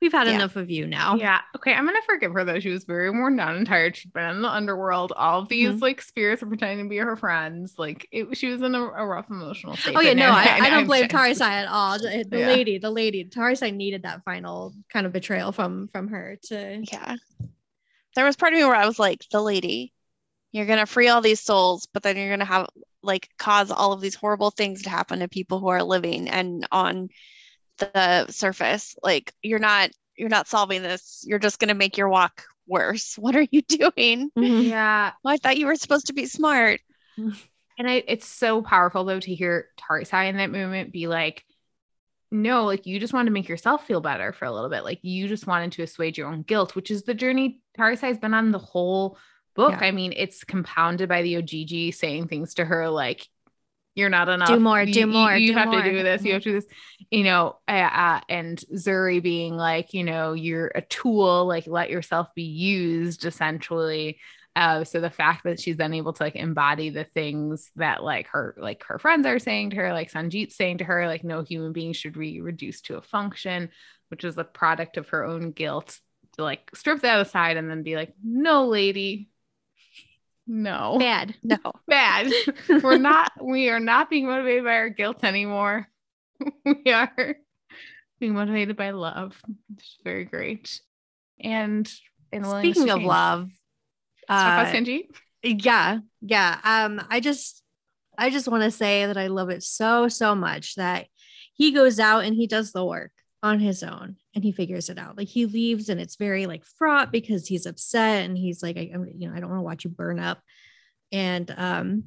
we've had Yeah. enough of you now. yeah okay i'm gonna forgive her though she was very worn down and tired she'd been in the underworld all of these Mhm. like spirits are pretending to be her friends like it she was in a, a rough emotional state Oh yeah, no, I, I don't I'm blame sure- Tarisai at all. The, the Yeah. lady, the lady, Tarisai needed that final kind of betrayal from from her to. yeah there was part of me where i was like the lady you're gonna free all these souls but then you're gonna have like cause all of these horrible things to happen to people who are living and on the surface like you're not you're not solving this you're just gonna make your walk worse what are you doing mm-hmm. yeah well, i thought you were supposed to be smart And I, it's so powerful though to hear Tarisai in that moment be like, no, like you just wanted to make yourself feel better for a little bit. Like you just wanted to assuage your own guilt, which is the journey Tarisai's been on the whole book. Yeah. I mean, it's compounded by the OGG saying things to her like, you're not enough. Do more, You- do more, You, do have more." to do this. You have to do this. You know, uh, uh, and Zuri being like, you know, you're a tool. Like let yourself be used, essentially. Uh, so the fact that she's then able to like embody the things that like her like her friends are saying to her, like Sanjeet's saying to her, like no human being should be reduced to a function, which is a product of her own guilt. To like strip that aside and then be like, no, lady, no, Bad. No. bad. We're not. We are not being motivated by our guilt anymore. we are being motivated by love. It's very great. And and Speaking of love, talk about uh, yeah yeah um i just i just want to say that i love it so so much that he goes out and he does the work on his own and he figures it out. Like he leaves and it's very like fraught because he's upset and he's like I, I'm, you know i don't want to watch you burn up and um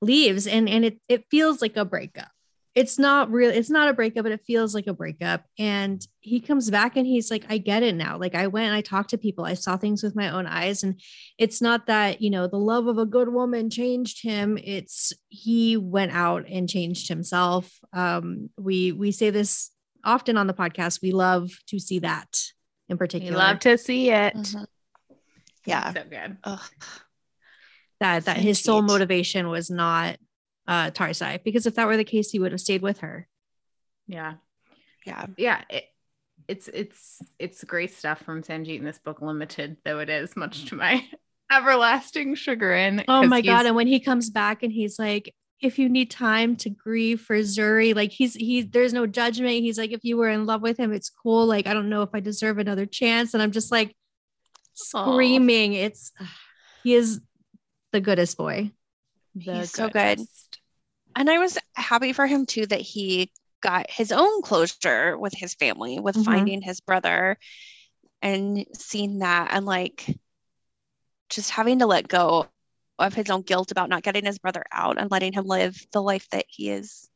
leaves and and it it feels like a breakup. It's not real it's not a breakup but it feels like a breakup and he comes back and he's like i get it now. Like i went and i talked to people i saw things with my own eyes and it's not that you know the love of a good woman changed him it's he went out and changed himself. Um we we say this often on the podcast we love to see that in particular. We love to see it. Mhm. Yeah. So good. Ugh. that that his sole motivation was not uh tarisai because if that were the case he would have stayed with her Yeah. Yeah. Yeah. It, it's it's it's great stuff from Sanjeet in this book, limited though it is, much to my everlasting chagrin. Oh my god and when he comes back and he's like if you need time to grieve for Zuri, like he's he there's no judgment. He's like, if you were in love with him, it's cool. Like, I don't know if I deserve another chance. And I'm just like screaming. It's he is the goodest boy. the He's so good. And I was happy for him too that he got his own closure with his family, with Mhm. finding his brother and seeing that and like just having to let go of his own guilt about not getting his brother out and letting him live the life that he is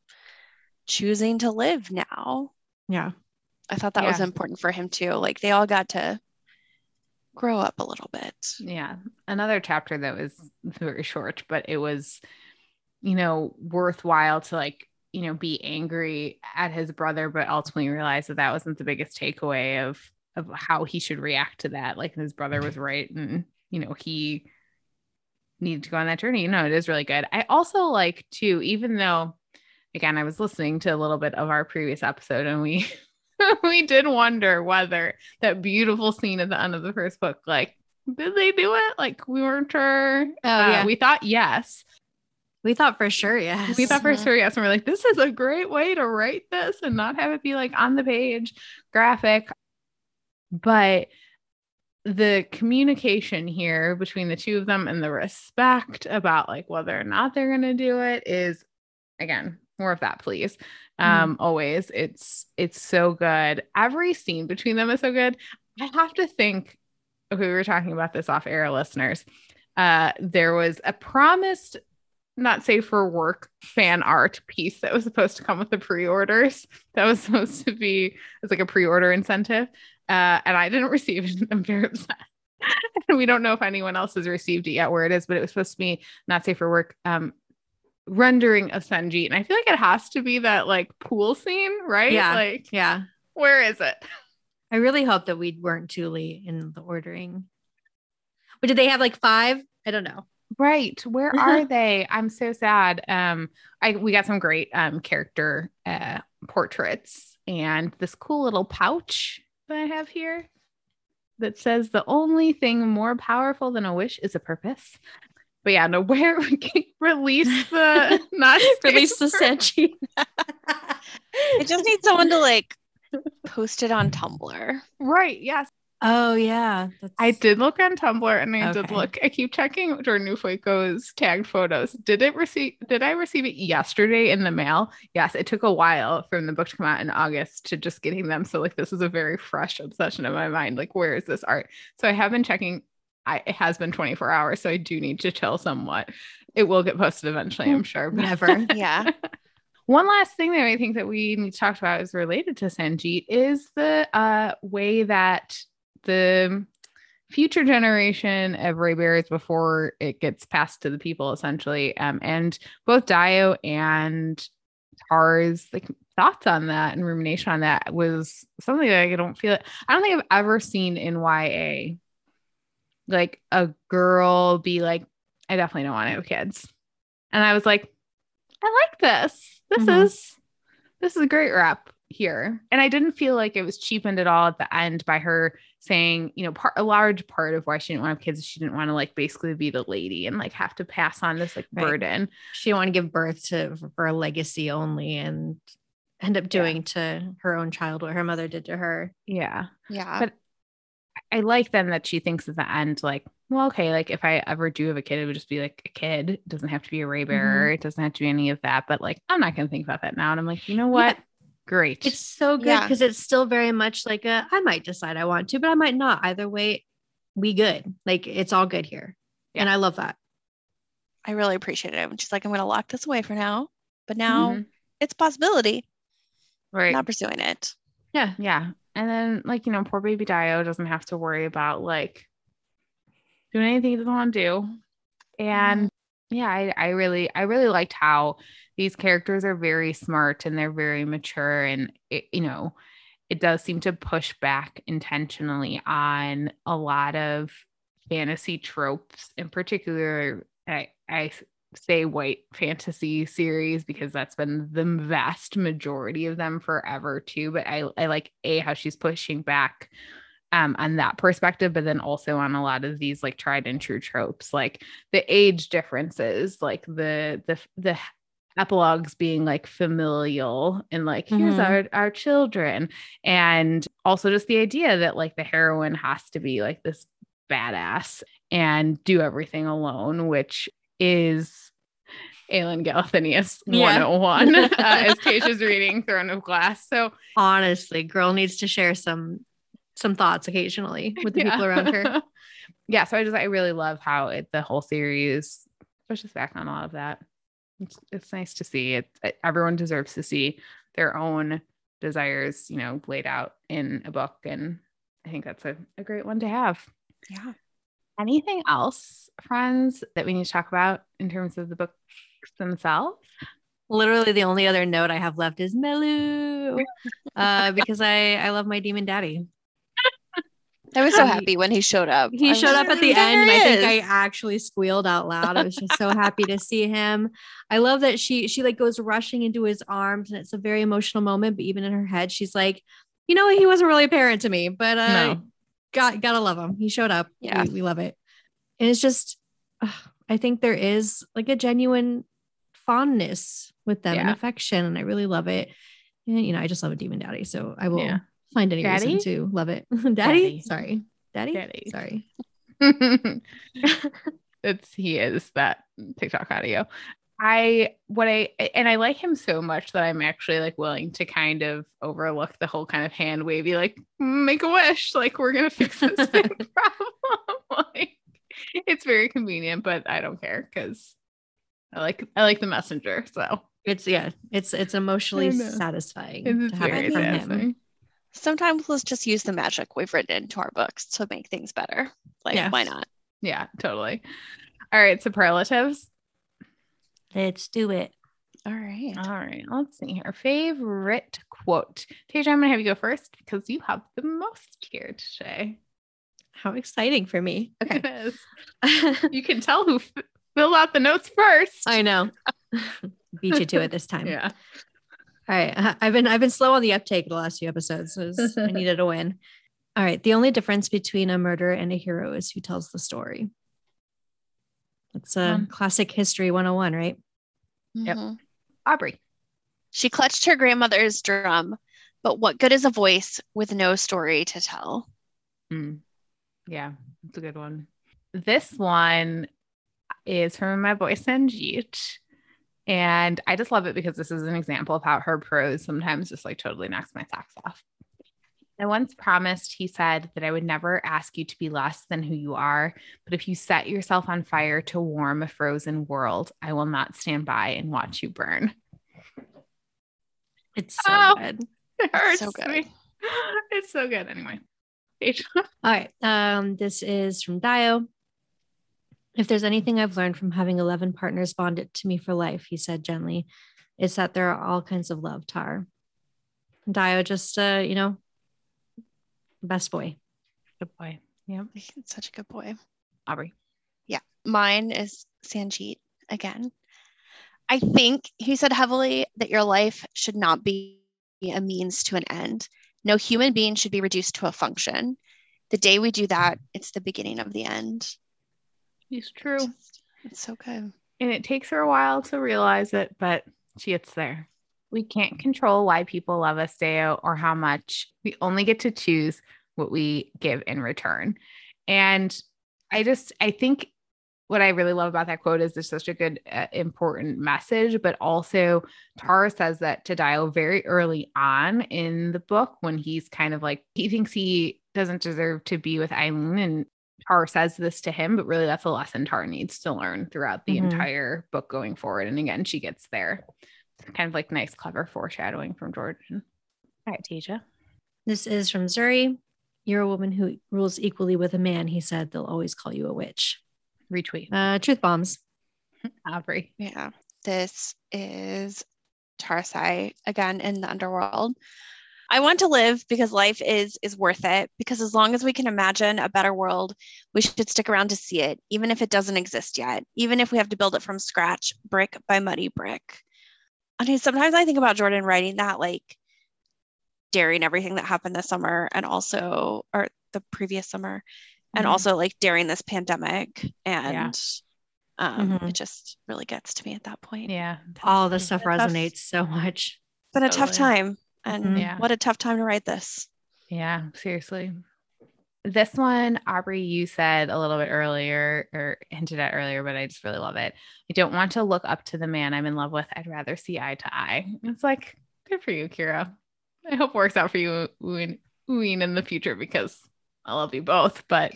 choosing to live now. Yeah. I thought that was important for him too. Like they all got to grow up a little bit. Yeah. Another chapter that was very short, but it was, you know, worthwhile to like, you know, be angry at his brother, but ultimately realize that that wasn't the biggest takeaway of of how he should react to that. Like his brother was right, and you know he needed to go on that journey. You know, it is really good. I also like to, even though, again, I was listening to a little bit of our previous episode, and we we did wonder whether that beautiful scene at the end of the first book, like, did they do it? Like, we weren't sure. Oh, Uh, yeah. We thought yes. We thought for sure, yes. We thought for sure yes. And we're like, this is a great way to write this and not have it be like on the page graphic. But the communication here between the two of them and the respect about like whether or not they're going to do it is again more of that please. Um always it's it's so good. Every scene between them is so good. I have to think okay we were talking about this off air listeners. Uh there was a promised not safe for work fan art piece that was supposed to come with the pre-orders. That was supposed to be it's like a pre-order incentive uh, and I didn't receive it. I'm very upset. and we don't know if anyone else has received it yet where it is, but it was supposed to be not safe for work um, rendering of Sanjeet. And I feel like it has to be that like pool scene, right? Yeah. Like, Yeah. where is it? I really hope that we weren't too late in the ordering. But did they have like five? I don't know. Right. Where are they? I'm so sad. Um, I we got some great um character uh portraits and this cool little pouch that I have here that says the only thing more powerful than a wish is a purpose. But yeah, no, where we can release the not Release the Sanchi. I just need someone to like post it on Tumblr. right. Yes. Oh yeah. That's- I did look on Tumblr and I did look. I keep checking Jordan Ifueko's tagged photos. Did it receive did I receive it yesterday in the mail? Yes, it took a while from the book to come out in August to just getting them. So like this is a very fresh obsession in my mind. Like, where is this art? So I have been checking. I it has been 24 hours, so I do need to chill somewhat. It will get posted eventually, I'm sure. but- Never. Yeah. one last thing that I think that we need to talk about is related to Sanjeet is the uh, way that the future generation of Ray Bears before it gets passed to the people essentially. Um, and both Dayo and Tars like thoughts on that and rumination on that was something that I don't feel I don't think I've ever seen in YA. like a girl be like, I definitely don't want to have kids. And I was like, I like this. This Mhm. is this is a great rep here. And I didn't feel like it was cheapened at all at the end by her saying, you know, part a large part of why she didn't want to have kids is she didn't want to like basically be the lady and like have to pass on this like Right. burden. She didn't want to give birth to for a legacy only and end up doing to her own child what her mother did to her. Yeah. Yeah. But I like then that she thinks at the end, like, well, okay, like if I ever do have a kid, it would just be like a kid. It doesn't have to be a ray bearer. Mm-hmm. It doesn't have to be any of that. But like, I'm not going to think about that now. And I'm like, you know what? Great. It's so good Yeah. because it's still very much like a I might decide I want to, but I might not. Either way, we good. Like it's all good here. And I love that. I really appreciate it. And she's like, I'm going to lock this away for now. But now Mhm. it's a possibility. right. Not pursuing it. Yeah. yeah. And then like, you know, poor baby Dayo doesn't have to worry about like doing anything he doesn't want to do. And yeah, I, I really, I really liked how these characters are very smart and they're very mature and it, you know, it does seem to push back intentionally on a lot of fantasy tropes, in particular. i, I say white fantasy series because that's been the vast majority of them forever too. But I, I like a how she's pushing back um, on that perspective, but then also on a lot of these like tried and true tropes, like the age differences, like the the the epilogues being like familial and like here's Mhm. our our children and also just the idea that like the heroine has to be like this badass and do everything alone which is Aelin Galathinius Yeah. 101 uh, as Tasha's reading Throne of Glass so Honestly, girl needs to share some some thoughts occasionally with the people around her. yeah, so I just I really love how it the whole series pushes back on a lot of that. It's it's nice to see it. it- Everyone deserves to see their own desires, you know, laid out in a book, and I think that's a, a great one to have. Yeah. Anything else, friends, that we need to talk about in terms of the books themselves? Literally the only other note I have left is Melu. Uh, because I I love my demon daddy. I was so happy when he showed up. He I showed up at the end and I think. I actually squealed out loud. I was just so happy to see him. I love that she she like goes rushing into his arms and it's a very emotional moment, but even in her head, she's like, you know he wasn't really a parent to me, but uh No. got gotta love him. He showed up. Yeah. We, we love it. And it's just I think there is like a genuine fondness with them and affection, and I really love it. And you know, I just love a demon daddy, so I will Yeah. Find any Daddy? reason to love it. daddy? Daddy. sorry, daddy, Daddy. sorry. it's he is that TikTok audio. I what I and I like him so much that I'm actually like willing to kind of overlook the whole kind of hand wavy, like make a wish, like we're gonna fix this big problem. like it's very convenient, but I don't care because I like I like the messenger. So It's yeah, it's it's emotionally satisfying it's to have very it from him. Satisfying. Sometimes let's just use the magic we've written into our books to make things better. Like, Yeah. why not? Yeah, totally. All right, superlatives. Let's do it. All right. All right, let's see here. Favorite quote. Tasia, I'm gonna have you go first because you have the most here today. How exciting for me. It Okay. is. You can tell who f- filled out the notes first. I know. Beat you to it this time. yeah. All right. I- I've been I've been slow on the uptake the last few episodes. So it's- I needed a win. All right. The only difference between a murderer and a hero is who tells the story. It's a Um, classic history 101, right? Yep. Mhm. Aubrey. She clutched her grandmother's drum, but what good is a voice with no story to tell? Mm. Yeah, it's a good one. This one is from my boy Sanjeet. And I just love it because this is an example of how her prose sometimes just like totally knocks my socks off. I once promised, he said, that I would never ask you to be less than who you are. But if you set yourself on fire to warm a frozen world, I will not stand by and watch you burn. It's so Oh. good. It hurts so good. me. It's so good. Anyway. All right. Um, this is from Dayo. If there's anything I've learned from having 11 partners bonded to me for life, he said gently, it's that there are all kinds of love, Tar. Dayo just, uh, you know, best boy. Good boy. Yeah. He's such a good boy. Aubrey. Yeah, mine is Sanjeet again. I think he said heavily that your life should not be a means to an end. No human being should be reduced to a function. The day we do that, it's the beginning of the end. It's true. It's so good. And it takes her a while to realize it, but she gets there. We can't control why people love us, Dayo, or how much. We only get to choose what we give in return. And I just, I think what I really love about that quote is there's such a good, uh, important message, but also Tara says that to Dayo very early on in the book when he's kind of like, he thinks he doesn't deserve to be with Eileen. And Tar says this to him, but really that's a lesson Tar needs to learn throughout the Mhm. entire book going forward. And again, she gets there. It's kind of like nice, clever foreshadowing from Jordan. All right, Tasia. This is from Zuri. You're a woman who rules equally with a man. He said they'll always call you a witch. Retweet. Uh, truth bombs. Aubrey. Yeah. This is Tarisai again in the underworld. I want to live because life is is worth it because as long as we can imagine a better world, we should stick around to see it even if it doesn't exist yet, even if we have to build it from scratch, brick by muddy brick. I mean, sometimes I think about Jordan writing that like during everything that happened this summer and also or the previous summer and Mhm. also like during this pandemic and um Mhm. it just really gets to me at that point Yeah. All this stuff Tough. resonates so much. been a tough time and Mhm. Yeah. what a tough time to write this Yeah, seriously. This one, Aubrey, you said a little bit earlier or hinted at earlier, but I just really love it. I don't want to look up to the man I'm in love with. I'd rather see eye to eye. It's like, good for you, Kira. I hope it works out for you, Woo In, Uween in the future because I love you both, but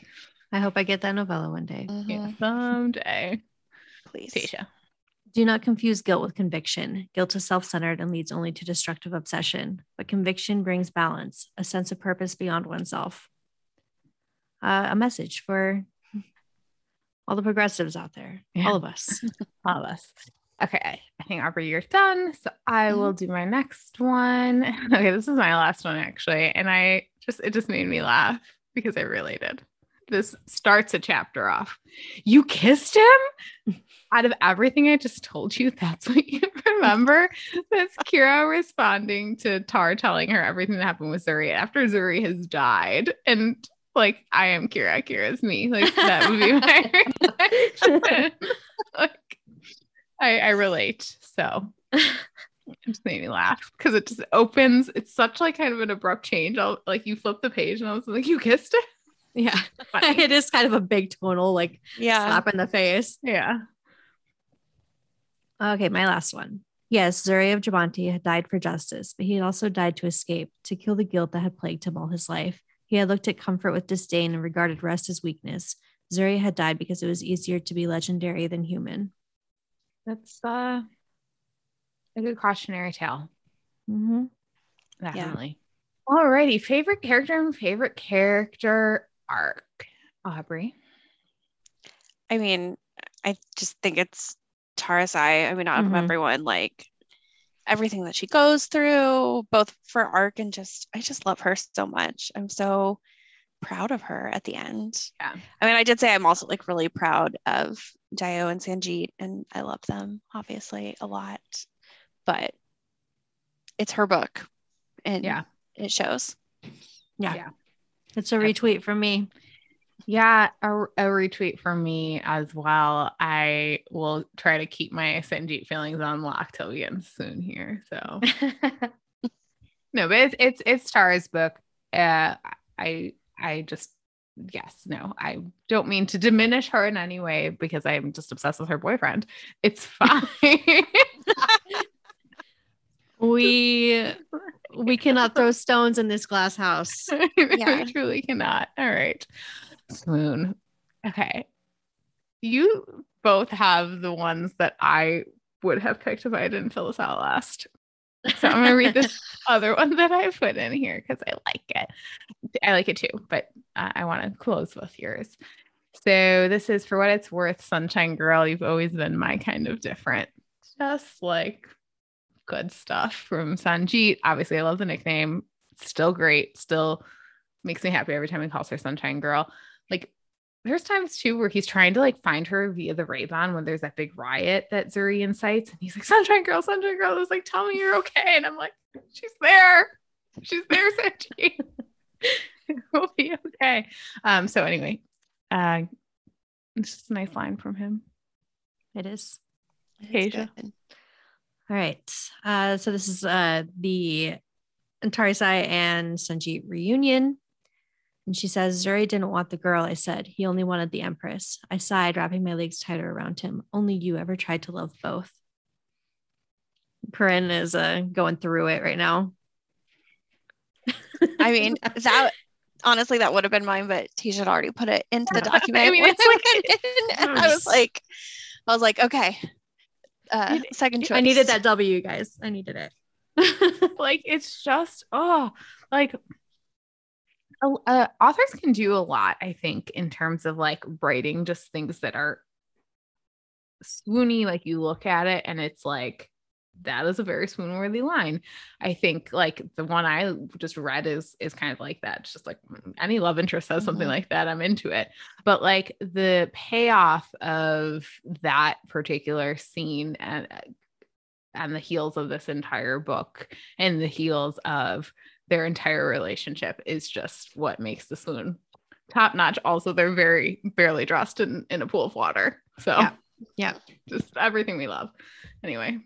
I hope I get that novella one day. yeah, Mhm. someday. please Tasha. Do not confuse guilt with conviction. Guilt is self centered and leads only to destructive obsession, but conviction brings balance, a sense of purpose beyond oneself. Uh, a message for all the progressives out there, Yeah. all of us. All of us. Okay, I think Aubrey, you're done. So I will do my next one. Okay, this is my last one actually, and I just it just made me laugh because I related. This starts a chapter off. You kissed him? Out of everything I just told you, that's what you remember? That's Kira responding to Tar telling her everything that happened with Zuri after Zuri has died. And like, I am Kira, Kira's me. Like, that would be my reaction. like, I, I relate. So it just made me laugh because it just opens. It's such like kind of an abrupt change. I'll like you flip the page and I was like, you kissed it? Yeah. It is kind of a big tonal, like yeah slap in the face. yeah. Okay, my last one. Yes, Zuri of Jabanti had died for justice, but he had also died to escape, to kill the guilt that had plagued him all his life. He had looked at comfort with disdain and regarded rest as weakness. Zuri had died because it was easier to be legendary than human. That's uh a good cautionary tale. Mm-hmm. Definitely. Alrighty. Favorite character and favorite character arc. Aubrey. i mean i just think it's tarisai i mean out of Mhm. everyone like everything that she goes through both for arc and just i just love her so much i'm so proud of her at the end Yeah. i mean i did say i'm also like really proud of dayo and sanjeet and i love them obviously a lot but it's her book and Yeah. it shows Yeah. Yeah. It's a retweet from me. Yeah, a, a retweet from me as well. I will try to keep my Sanjeet feelings on lock till we end soon here. So no, but it's it's it's Tara's book. Uh, I I just yes, no, I don't mean to diminish her in any way because I'm just obsessed with her boyfriend. It's fine. we we cannot throw stones in this glass house. Yeah. we truly cannot. All right. Swoon. Okay. You both have the ones that I would have picked if I didn't fill this out last. So I'm to read this other one that I put in here because I like it. I like it too, but uh, I want to close with yours. So this is for what it's worth, Sunshine Girl. You've always been my kind of different. Just like good stuff from Sanjeet. Obviously, I love the nickname. Still great. Still makes me happy every time he calls her Sunshine Girl. Like there's times too where he's trying to like find her via the Raybon when there's that big riot that Zuri incites, and he's like, "Sunshine Girl, Sunshine Girl," is like, "Tell me you're okay," and I'm like, "She's there, she's there, Sanji. we'll be okay." Um. So anyway, uh, it's just a nice line from him. It is. Asia. All right. Uh, so this is uh, the Antaresai and Sanji reunion. And she says, Zuri didn't want the girl. I said, he only wanted the Empress. I sighed, wrapping my legs tighter around him. Only you ever tried to love both. Corinne is uh, going through it right now. I mean, that honestly, that would have been mine, but Tisha had already put it into the document. I mean, it's I went I was like, I was like, okay, uh, second choice. I needed that W, guys. I needed it. like it's just oh like uh, authors can do a lot i think in terms of like writing just things that are swoony like you look at it and it's like that is a very swoon worthy line i think like the one i just read is is kind of like that it's just like mm, any love interest says something Mhm. like that i'm into it but like the payoff of that particular scene and on the heels of this entire book and the heels of their entire relationship is just what makes the swoon top notch. Also, they're very barely dressed in, in a pool of water. So, Yeah. Yeah. just everything we love. Anyway,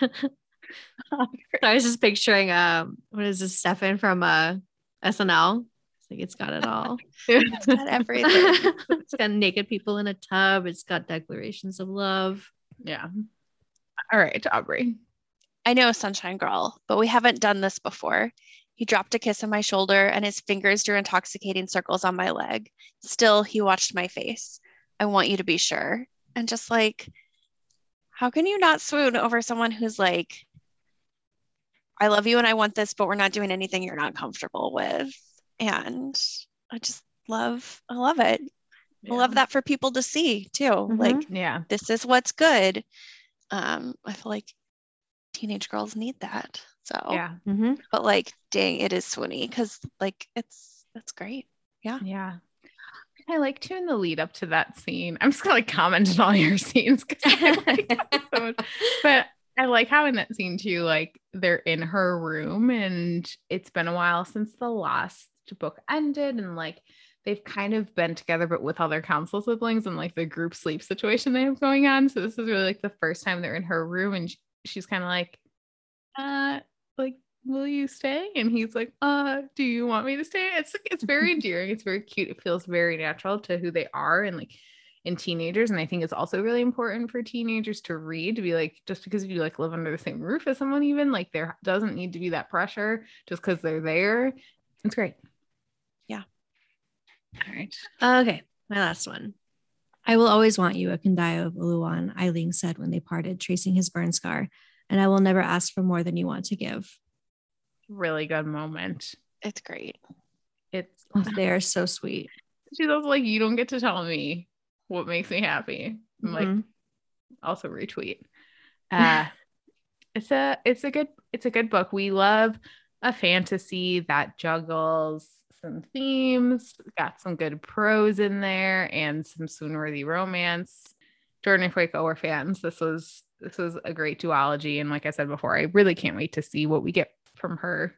I was just picturing um what is this Stefon from uh SNL? It's like it's got it all. It's got everything. it's got naked people in a tub. It's got declarations of love. yeah. All right, Aubrey. I know Sunshine Girl, but we haven't done this before. He dropped a kiss on my shoulder and his fingers drew intoxicating circles on my leg. Still, he watched my face. I want you to be sure. And just like, how can you not swoon over someone who's like, I love you and I want this, but we're not doing anything you're not comfortable with? And I just love, I love it. I love that for people to see too. Like, Yeah. this is what's good. Um, I feel like teenage girls need that. So, Yeah. Mm-hmm. but like, dang, it is swoony because like it's it's great. Yeah. Yeah. I like to in the lead up to that scene. I'm just gonna like comment on all your scenes because I like that so. But I like how in that scene too, like they're in her room and it's been a while since the last book ended, and like they've kind of been together, but with all their council siblings and like the group sleep situation they have going on. So this is really like the first time they're in her room, and sh- she's kind of like, uh, like, will you stay? And he's like, uh, do you want me to stay? It's like it's very endearing. It's very cute. It feels very natural to who they are and like in teenagers. And I think it's also really important for teenagers to read to be like, just because you like live under the same roof as someone, even like there doesn't need to be that pressure just because they're there. It's great. Yeah. All right. Okay, my last one. I will always want you, Ekundayo of Oluwan, Eileen said when they parted, tracing his burn scar. And I will never ask for more than you want to give. Really good moment. It's great. It's Oh, they are so sweet. she's also like, you don't get to tell me what makes me happy. I'm like, Mhm. also retweet. Uh it's a it's a good it's a good book. We love a fantasy that juggles some themes, got some good prose in there and some swoon-worthy romance. Jordan Ifueko were fans. This was this was a great duology. And like I said before, I really can't wait to see what we get from her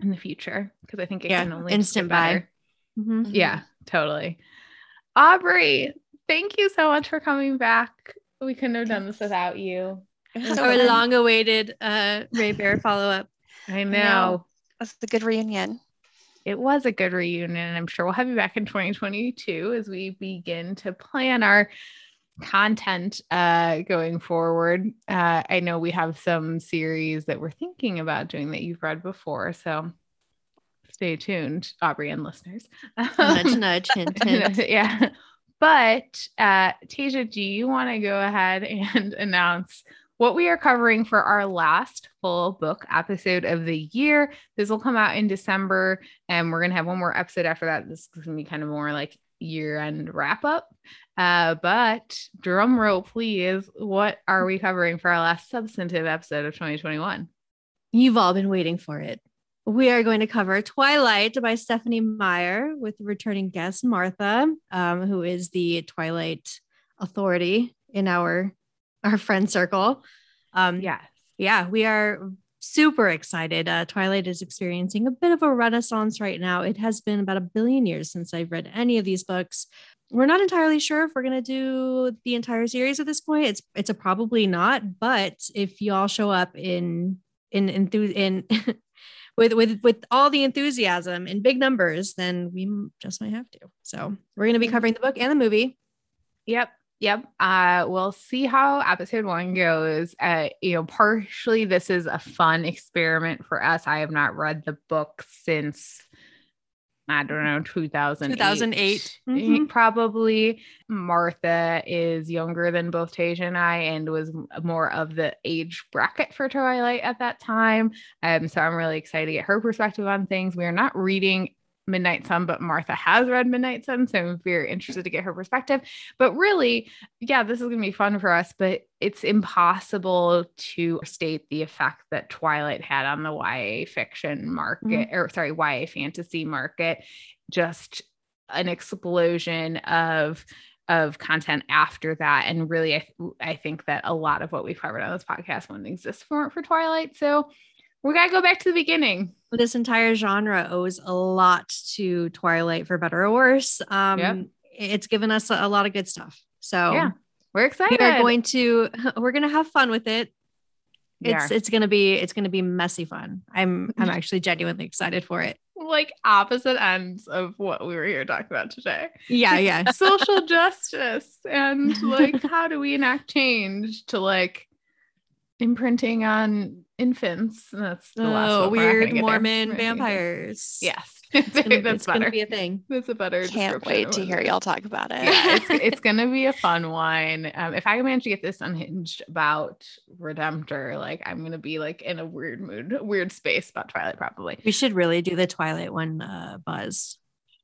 in the future because I think it Yeah, can only instant get better. buy. Mhm. Yeah, totally. Aubrey, thank you so much for coming back. We couldn't have done this without you. It was so Our long awaited uh, Ray Bear follow up. I know. know. It was a good reunion. It was a good reunion. I'm sure we'll have you back in 2022 as we begin to plan our content uh, going forward. Uh, I know we have some series that we're thinking about doing that you've read before. So stay tuned, Aubrey and listeners. Nudge, nudge, hint, hint. yeah. But uh Tasia, do you want to go ahead and announce what we are covering for our last full book episode of the year? This will come out in December, and we're gonna have one more episode after that. This is gonna be kind of more like year-end wrap up. Uh, but drum roll, please. What are we covering for our last substantive episode of 2021? You've all been waiting for it. we are going to cover Twilight by Stephanie Meyer with returning guest Martha, um, who is the Twilight authority in our our friend circle. Um, Yes. yeah, we are super excited. Uh, Twilight is experiencing a bit of a renaissance right now. It has been about a billion years since I've read any of these books. We're not entirely sure if we're gonna do the entire series at this point. It's it's a probably not, but if y'all show up in in enthu- in with with with all the enthusiasm in big numbers, then we just might have to. So we're gonna be covering the book and the movie. Yep. Yep. Uh, we'll see how episode one goes. Uh, you know, partially this is a fun experiment for us. I have not read the book since I don't know, 2008. 2008. Eh, Mhm. Probably Martha is younger than both Tasia and I and was more of the age bracket for Twilight at that time. Um, so I'm really excited to get her perspective on things. We are not reading Midnight Sun, but Martha has read Midnight Sun, so I'm very interested to get her perspective. But really, yeah, this is going to be fun for us, but it's impossible to state the effect that Twilight had on the YA fiction market, mm-hmm. or sorry, YA fantasy market. Just an explosion of of content after that and really I, I think that a lot of what we've covered on this podcast wouldn't exist for for twilight so we got to go back to the beginning this entire genre owes a lot to Twilight for better or worse. Um, Yep. It's given us a, a lot of good stuff. So Yeah, we're excited. We're going to we're going to have fun with it. We It's are. it's going to be it's going to be messy fun. I'm I'm actually genuinely excited for it. like opposite ends of what we were here talking about today Yeah, yeah. social justice and like how do we enact change to like imprinting on infants that's the last Oh, one. We're not gonna weird. Mormon We're not gonna get there. vampires. yes It's gonna, that's it's gonna be a thing. that's a better Can't description wait to hear y'all talk about it. yeah, it's, it's gonna be a fun one. Um, if I manage to get this unhinged about Redemptor, like I'm gonna be like in a weird mood, weird space about Twilight, probably. We should really do the Twilight one uh buzz.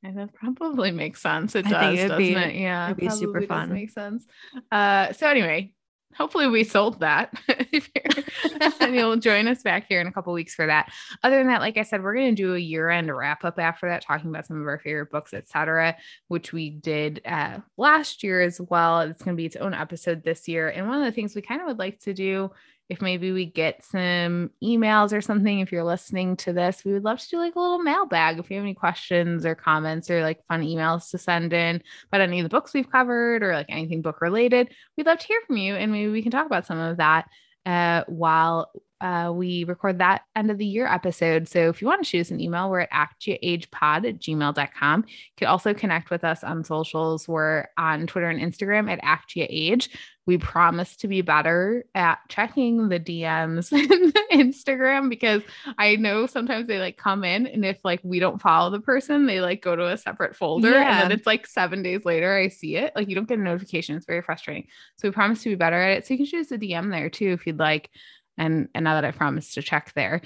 And that probably makes sense. It I does, doesn't be- it? Yeah, it'd be super fun. Make sense. Uh, so anyway, hopefully we sold that. And you'll join us back here in a couple weeks for that. Other than that, like I said, we're going to do a year-end wrap up after that, talking about some of our favorite books, etc., which we did uh, last year as well. It's going to be its own episode this year. And one of the things we kind of would like to do if maybe we get some emails or something, if you're listening to this, we would love to do like a little mailbag. If you have any questions or comments or like fun emails to send in about any of the books we've covered or like anything book related, we'd love to hear from you. And maybe we can talk about some of that uh, while uh, we record that end of the year episode. So if you want to shoot us an email, we're at actiaagepod at gmail.com. You can also connect with us on socials. We're on Twitter and Instagram at actiaage. We promise to be better at checking the DMs and Instagram because I know sometimes they like come in and if like we don't follow the person, they like go to a separate folder and then it's like seven days later I see it. Like you don't get a notification. It's very frustrating. So we promise to be better at it. So you can choose a DM there too if you'd like. And and now that I promised to check there.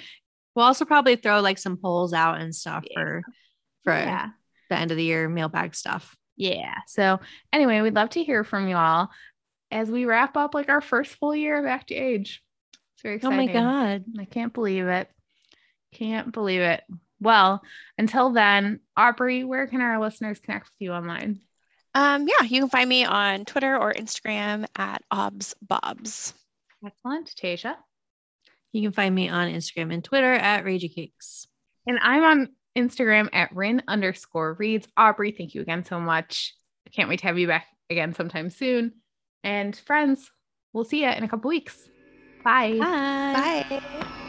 We'll also probably throw like some polls out and stuff Yeah. for for Yeah. the end of the year mailbag stuff. Yeah. So anyway, we'd love to hear from you all as we wrap up like our first full year of Back to Age. It's very exciting. Oh my god. I can't believe it. Can't believe it. Well, until then, Aubrey, where can our listeners connect with you online? Um, yeah, you can find me on Twitter or Instagram at obsbobs. Excellent. Tasia. You can find me on Instagram and Twitter at Ragey Cakes. And I'm on Instagram at Rin underscore reads. Aubrey, thank you again so much. I can't wait to have you back again sometime soon. And friends, we'll see you in a couple weeks. Bye. Bye. Bye.